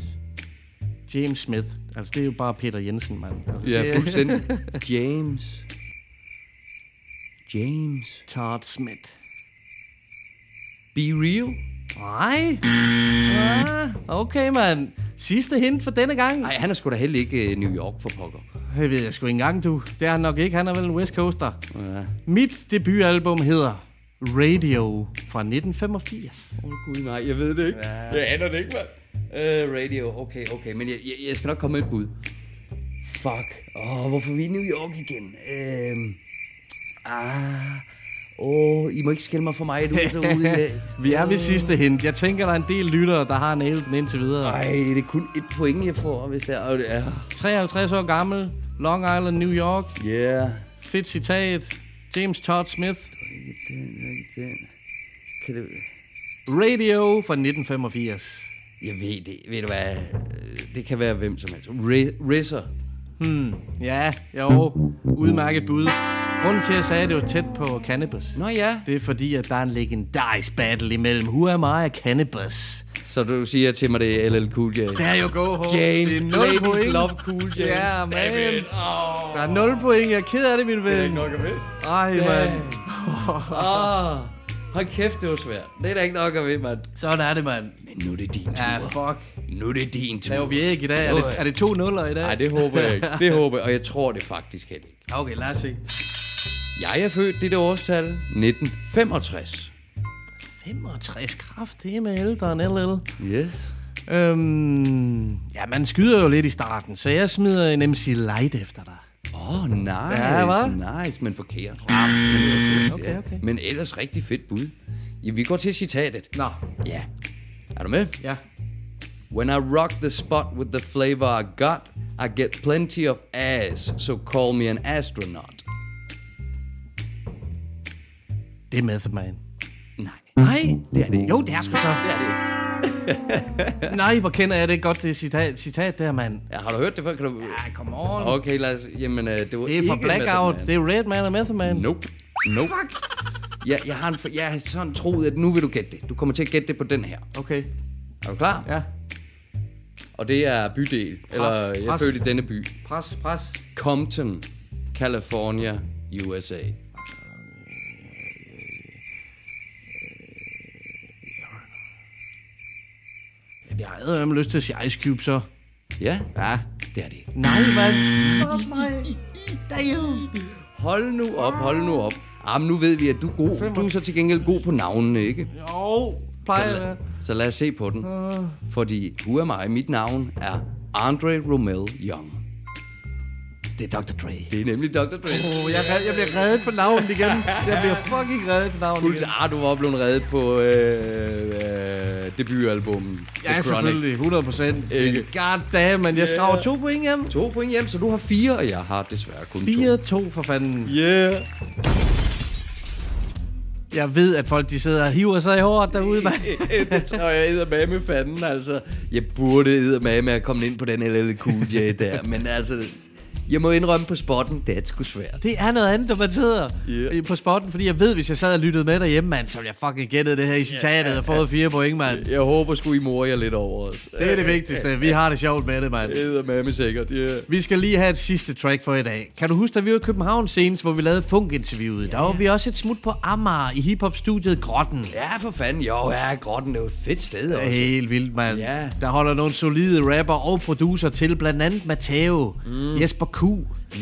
Speaker 1: James Smith. Altså, det er jo bare Peter Jensen, mand. Altså,
Speaker 2: Ja, fuldstændig. James. James.
Speaker 1: Todd Smith.
Speaker 2: Be real.
Speaker 1: Nej. Ah, okay, mand. Sidste hint for denne gang.
Speaker 2: Nej, han er sgu da heller ikke øh, New York for pokker.
Speaker 1: Det ved jeg sgu ikke engang, du. Det er han nok ikke. Han er vel en West Coaster.
Speaker 2: Ja.
Speaker 1: Mit debutalbum hedder Radio fra 1985.
Speaker 2: Åh oh, gud, nej, jeg ved det ikke. Ja. Jeg aner det ikke, mand. Uh, radio, okay, okay. Men jeg, jeg, jeg skal nok komme med et bud. Fuck. Åh, oh, hvorfor er vi i New York igen? Uh, ah... Åh, oh, I må ikke skælde mig for mig derude, derude i dag.
Speaker 1: Vi er ved sidste hint. Jeg tænker, der er en del lyttere, der har nailet den indtil videre.
Speaker 2: Ej, det er kun et point, jeg får, hvis det er. Det er.
Speaker 1: 53 år gammel. Long Island, New York.
Speaker 2: Yeah.
Speaker 1: Fedt citat. James Todd Smith.
Speaker 2: Ikke den, ikke den. Kan det...
Speaker 1: Radio fra 1985.
Speaker 2: Jeg ved det. Ved du hvad? Det kan være hvem som helst. Ri- Rizzer.
Speaker 1: Hmm, ja, jo. Udmærket bud. Grunden til, at jeg sagde, at det var tæt på Cannabis,
Speaker 2: Nå ja.
Speaker 1: det er fordi, at der er en legendarisk battle imellem Who Am I og Cannabis.
Speaker 2: Så du siger til mig, det er LL Cool J.
Speaker 1: Der er jo go home.
Speaker 2: James,
Speaker 1: Det er nul
Speaker 2: ladies
Speaker 1: point.
Speaker 2: love Cool J.
Speaker 1: Ja, man.
Speaker 2: Damn it. Oh.
Speaker 1: Der er 0 point. Jeg er ked af det, min ven.
Speaker 2: Det er ikke nok at ved.
Speaker 1: Ej, mand.
Speaker 2: Ah, hold kæft, det var svært. Det er da ikke nok at ved, mand.
Speaker 1: Sådan er det, mand.
Speaker 2: Men nu er det din tur.
Speaker 1: Ja, fuck.
Speaker 2: Nu er det din tur.
Speaker 1: Laver vi ikke i dag? Er det, er det to nuller i dag?
Speaker 2: Nej, det håber jeg ikke. Det håber jeg, og jeg tror det faktisk heller ikke.
Speaker 1: Okay, lad os se.
Speaker 2: Jeg er født det årstal 1965.
Speaker 1: 65 kraft, det er med ældre end LL.
Speaker 2: Yes.
Speaker 1: Øhm, ja, man skyder jo lidt i starten, så jeg smider en MC Light efter dig.
Speaker 2: Åh, oh, nice.
Speaker 1: Ja, hva'?
Speaker 2: nice, men forkert. Ja, men forkert,
Speaker 1: Okay,
Speaker 2: ja.
Speaker 1: okay.
Speaker 2: Men ellers rigtig fedt bud. Ja, vi går til citatet.
Speaker 1: Nå,
Speaker 2: Ja. Er du med?
Speaker 1: ja.
Speaker 2: When I rock the spot with the flavor I got, I get plenty of ass, so call me an astronaut.
Speaker 1: Det er Method Man.
Speaker 2: Nej,
Speaker 1: Nej,
Speaker 2: det er det ikke.
Speaker 1: jo, det er sgu så.
Speaker 2: Det er det ikke.
Speaker 1: Nej, hvor kender jeg det godt, det citat, citat der, mand.
Speaker 2: Ja, har du hørt det før? Kan du...
Speaker 1: Ja, come on.
Speaker 2: Okay, lad os... Jamen, uh, det var
Speaker 1: Det er fra Blackout. Det er Red Man og Method Man.
Speaker 2: Nope. Nope. Fuck. Ja, jeg har, en, jeg har sådan troet, at nu vil du gætte det. Du kommer til at gætte det på den her.
Speaker 1: Okay,
Speaker 2: Er du klar?
Speaker 1: ja.
Speaker 2: Og det er bydel. Eller jeg
Speaker 1: pres.
Speaker 2: født i denne by.
Speaker 1: Pres, pres.
Speaker 2: Compton, California, USA.
Speaker 1: Jeg har adem lyst til at sige Ice Cube, så.
Speaker 2: Ja? Ja, det er det ikke.
Speaker 1: Nej, mand. Nej. Damn.
Speaker 2: Hold nu op, hold nu op. Jamen, nu ved vi, at du er god. Du er så til gengæld god på navnene, ikke?
Speaker 1: Jo,
Speaker 2: Så,
Speaker 1: plejer
Speaker 2: la-
Speaker 1: være.
Speaker 2: så lad os se på den. Fordi, who am I? Mit navn er Andre Romel Young.
Speaker 1: Det er Dr. Dre.
Speaker 2: Det er nemlig Dr. Dre.
Speaker 1: Oh, jeg, jeg bliver reddet på navnet igen. Jeg bliver fucking reddet på navnet igen.
Speaker 2: Fuldt, ah, du var blevet reddet på øh, øh, debutalbummet.
Speaker 1: Ja,
Speaker 2: The
Speaker 1: selvfølgelig. 100 procent. God damn, man. Jeg
Speaker 2: Yeah.
Speaker 1: skraver to point hjem.
Speaker 2: To point hjem, så du har fire, og jeg har desværre kun to.
Speaker 1: 4-2 for fanden.
Speaker 2: Yeah.
Speaker 1: Jeg ved, at folk de sidder og hiver sig i håret derude, mand.
Speaker 2: det tror jeg æder med med fanden, altså. Jeg burde æder med med at komme ind på den LL Cool J der, men altså... Jeg må indrømme på spotten, det er sgu svært.
Speaker 1: Det er noget andet, når man sidder
Speaker 2: Yeah.
Speaker 1: yeah. på spotten, fordi jeg ved, hvis jeg sad og lyttede med derhjemme, mand, så ville jeg fucking gættet det her i citatet og fået fire point, mand.
Speaker 2: Jeg håber sgu, I morer jer lidt over os.
Speaker 1: Det er det vigtigste. Vi har det sjovt med det, mand.
Speaker 2: Æder med med sikkert, yeah.
Speaker 1: Vi skal lige have et sidste track for i dag. Kan du huske, da vi var i København senest, hvor vi lavede funk-interviewet? Der var vi også et smut på Amager i hiphop-studiet Grotten.
Speaker 2: Ja, for fanden. Jo, ja, Grotten er jo et fedt sted
Speaker 1: Det er
Speaker 2: også.
Speaker 1: helt vildt, mand.
Speaker 2: Ja.
Speaker 1: Der holder nogle solide rapper og producer til, blandt andet Matteo, mm. Jesper Q,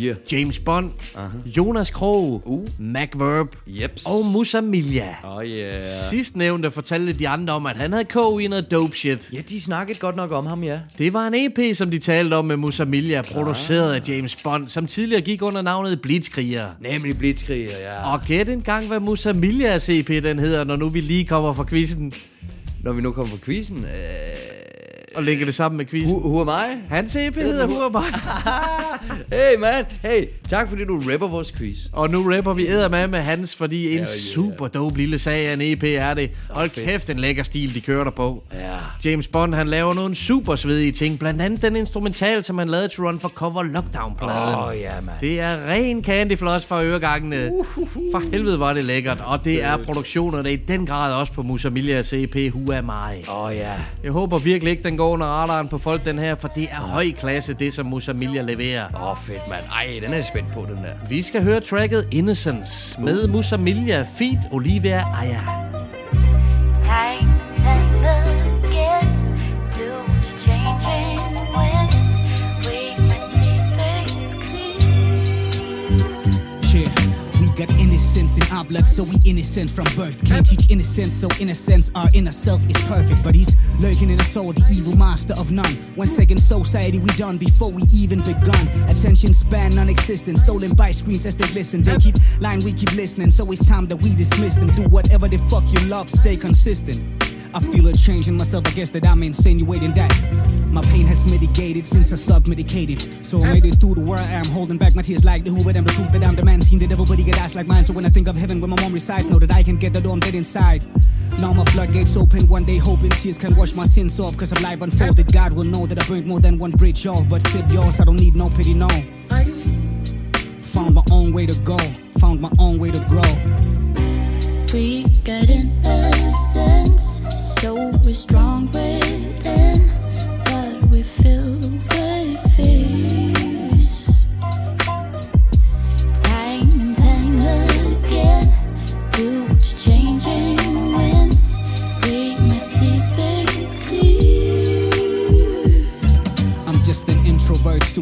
Speaker 2: Yeah.
Speaker 1: James Bond, uh-huh. Jonas Krog,
Speaker 2: Uh.
Speaker 1: Mac Verb
Speaker 2: Jeps.
Speaker 1: og Musa Milja.
Speaker 2: Oh yeah.
Speaker 1: Sidst nævnte fortalte de andre om, at han havde kog i noget dope shit.
Speaker 2: Ja, de snakkede godt nok om ham, ja.
Speaker 1: Det var en EP, som de talte om med Musa Milja, produceret af James Bond, som tidligere gik under navnet Blitzkriger.
Speaker 2: Nemlig Blitzkriger, ja.
Speaker 1: Og gæt en gang, hvad Musa Miljas EP den hedder, når nu vi lige kommer fra quizzen
Speaker 2: Når vi nu kommer på quizzen. Øh...
Speaker 1: og lægger det sammen med quizzen.
Speaker 2: Who, who am I?
Speaker 1: Hans EP hedder Who Am I?
Speaker 2: Hey man, hey, tak fordi du rapper vores quiz.
Speaker 1: Og nu rapper vi æder med med hans, fordi en
Speaker 2: yeah.
Speaker 1: super dope lille sag af en EP er det. Hold kæft, en lækker stil, de kører der på.
Speaker 2: Ja.
Speaker 1: James Bond, han laver nogle super svedige ting. Blandt andet den instrumental, som han lavede til Run for Cover Lockdown-pladen.
Speaker 2: Åh, ja, mand.
Speaker 1: Det er ren candy floss for øregangene. For helvede var det lækkert. Og det er produktionerne i den grad også på Musamilias EP Who Am I.
Speaker 2: Åh, oh, ja.
Speaker 1: Jeg håber virkelig ikke, den går under radaren på folk, den her, for det er høj klasse, det som Musamilia leverer.
Speaker 2: Åh, oh, fedt, mand. Ej, den er jeg spændt på, den der.
Speaker 1: Vi skal høre tracket Innocence med Musamilia, feat Olivia Aya.
Speaker 12: In our blood, so we innocent from birth. Can't teach innocence, so innocence, our inner self is perfect. But he's lurking in us soul, the evil master of none. One second society we done before we even begun. Attention span non-existent, stolen by screens as they listen. They keep lying, we keep listening, so it's time that we dismiss them. Do whatever the fuck you love, stay consistent. I feel a change in myself, I guess that I'm insinuating that my pain has mitigated since I stopped medicating. So I made it through the world, I'm holding back my tears like the Hoover. I'm the proof that I'm the man, seen that everybody get eyes like mine. So when I think of heaven where my mom resides, know that I can get the door I'm dead inside. Now my floodgates open one day, hoping tears can wash my sins off. Cause of life unfolded, God will know that I burned more than one bridge off. But sip yours, I don't need no pity, no. Found my own way to go, found my own way to grow.
Speaker 13: We get innocence, we're strong.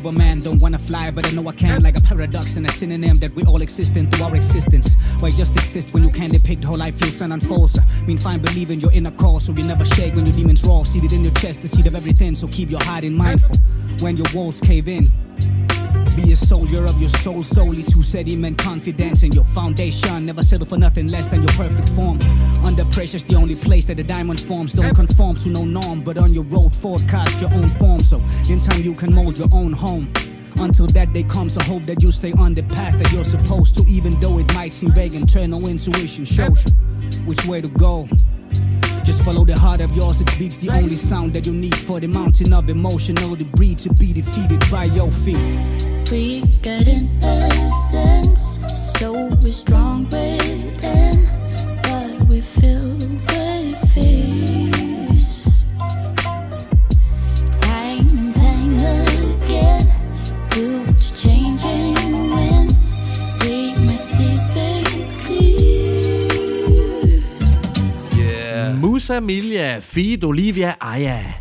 Speaker 12: Superman. Don't wanna fly, but I know I can. Like a paradox and a synonym that we all exist in through our existence. Why just exist when you can't depict how life feels and unfolds? Mean fine, believe in your inner core, so you never shake when your demons roar. Seated in your chest, the seed of everything, so keep your heart in mindful when your walls cave in. Be a soldier of your soul, solely to sediment confidence in your foundation. Never settle for nothing less than your perfect form. Under pressure's the only place that a diamond forms. Don't conform to no norm, but on your road, forecast your own form. So in time you can mold your own home. Until that day comes, I hope that you stay on the path that you're supposed to, even though it might seem vague. Internal intuition shows you which way to go. Just follow the heart of yours, it beats the only sound that you need for the mountain of emotional debris to be defeated by your feet.
Speaker 13: We get innocence, so we're strong within, but we feel with fears. Time and time again, due to changing winds, we might see things clear.
Speaker 2: Yeah.
Speaker 1: Musa Milja, feat Olivia Aya.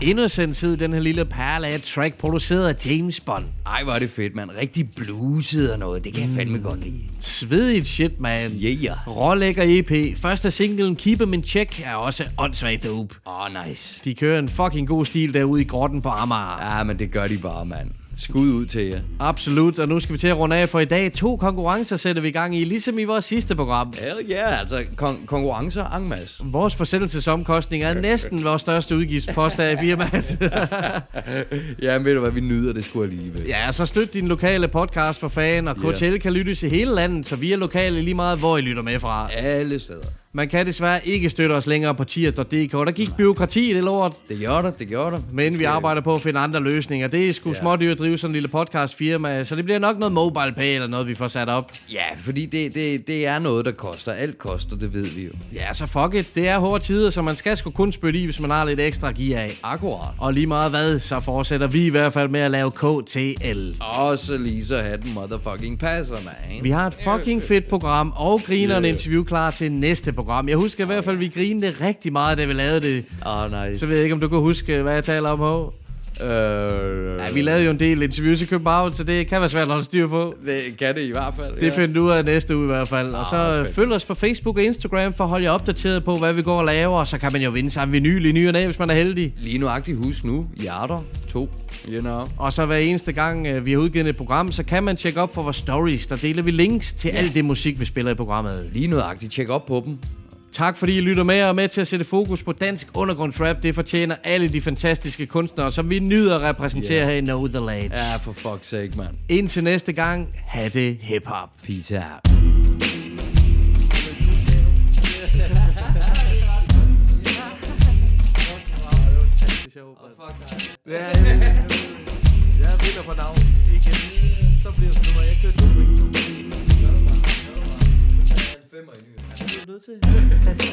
Speaker 1: Innocence hed den her lille perle af track, produceret af James Bond.
Speaker 2: Ej, hvor er det fedt, mand. Rigtig bluset og noget. Det kan jeg fandme godt lide.
Speaker 1: Svedigt shit, man.
Speaker 2: Yeah.
Speaker 1: Rålækker EP. Første singlen, Keep 'em in Check, er også åndssvagt dope.
Speaker 2: Åh, oh, nice.
Speaker 1: De kører en fucking god stil derude i grotten på Amager.
Speaker 2: Ja, men det gør de bare, mand. Skud ud til jer.
Speaker 1: Absolut, og nu skal vi til at runde af, for i dag to konkurrencer sætter vi i gang i, ligesom i vores sidste program.
Speaker 2: Hell yeah, altså kon- konkurrencer en masse.
Speaker 1: Vores forsendelsesomkostning er næsten vores største udgiftspost af firmaet.
Speaker 2: ja, men ved du hvad, vi nyder det sgu alligevel.
Speaker 1: ja, så støt din lokale podcast for fan, og
Speaker 2: Ja.
Speaker 1: KTL kan lyttes i hele landet, så vi er lokale lige meget, hvor I lytter med fra.
Speaker 2: Alle steder.
Speaker 1: Man kan desværre ikke støtte os længere på tier.dk. Der gik byråkrati i det lort.
Speaker 2: Det gjorde det, det gjorde det.
Speaker 1: Men vi arbejder på at finde andre løsninger. Det er sgu ja. smådyrt at drive sådan en lille podcastfirma, så det bliver nok noget mobile pay eller noget, vi får sat op.
Speaker 2: Ja, fordi det, det, det er noget, der koster. Alt koster, det ved vi jo.
Speaker 1: Ja, så fuck it. Det er hårde tider, så man skal sgu kun spytte i, hvis man har lidt ekstra at give af.
Speaker 2: Akkurat.
Speaker 1: Og lige meget hvad, så fortsætter vi i hvert fald med at lave KTL.
Speaker 2: Og så lige så have den motherfucking passer, man.
Speaker 1: Vi har et fucking fedt program og griner en interview klar til næste program. Jeg husker i hvert fald, vi grinede rigtig meget, da vi lavede det.
Speaker 2: Åh, oh, nice.
Speaker 1: Så ved jeg ikke, om du kan huske, hvad jeg taler om her.
Speaker 2: Øh,
Speaker 1: Ja, vi lavede jo en del interviews i København, så det kan være svært at holde styr på.
Speaker 2: Det kan det i hvert fald.
Speaker 1: Det finder du ud af næste uge i hvert fald. Og så
Speaker 2: Ah, spændende.
Speaker 1: følg os på Facebook og Instagram for at holde jer opdateret på, hvad vi går og laver. Og så kan man jo vinde sammen vinyl i ny og næ, hvis man er heldig.
Speaker 2: Lige nuagtigt husk nu. Hjerter. To. You know.
Speaker 1: Og så hver eneste gang, øh, vi har udgivet et program, så kan man tjekke op for vores stories. Der deler vi links til alt det musik, vi spiller i programmet.
Speaker 2: Lige nuagtigt. Tjek op på dem.
Speaker 1: Tak fordi I lytter med og er med til at sætte fokus på dansk undergrundsrap. Det fortjener alle de fantastiske kunstnere, som vi nyder at repræsentere
Speaker 2: Ja.
Speaker 1: her i Know The Ledge.
Speaker 2: Ja, for fuck's sake, man.
Speaker 1: Indtil næste gang, ha' det hip-hop.
Speaker 2: Peace out.
Speaker 1: Ja, jeg, jeg vinder på navn igen. Så bliver det nummer. Jeg kører to point, to point. Ja, det er du nødt til.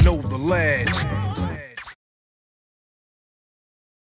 Speaker 14: Know the ledge.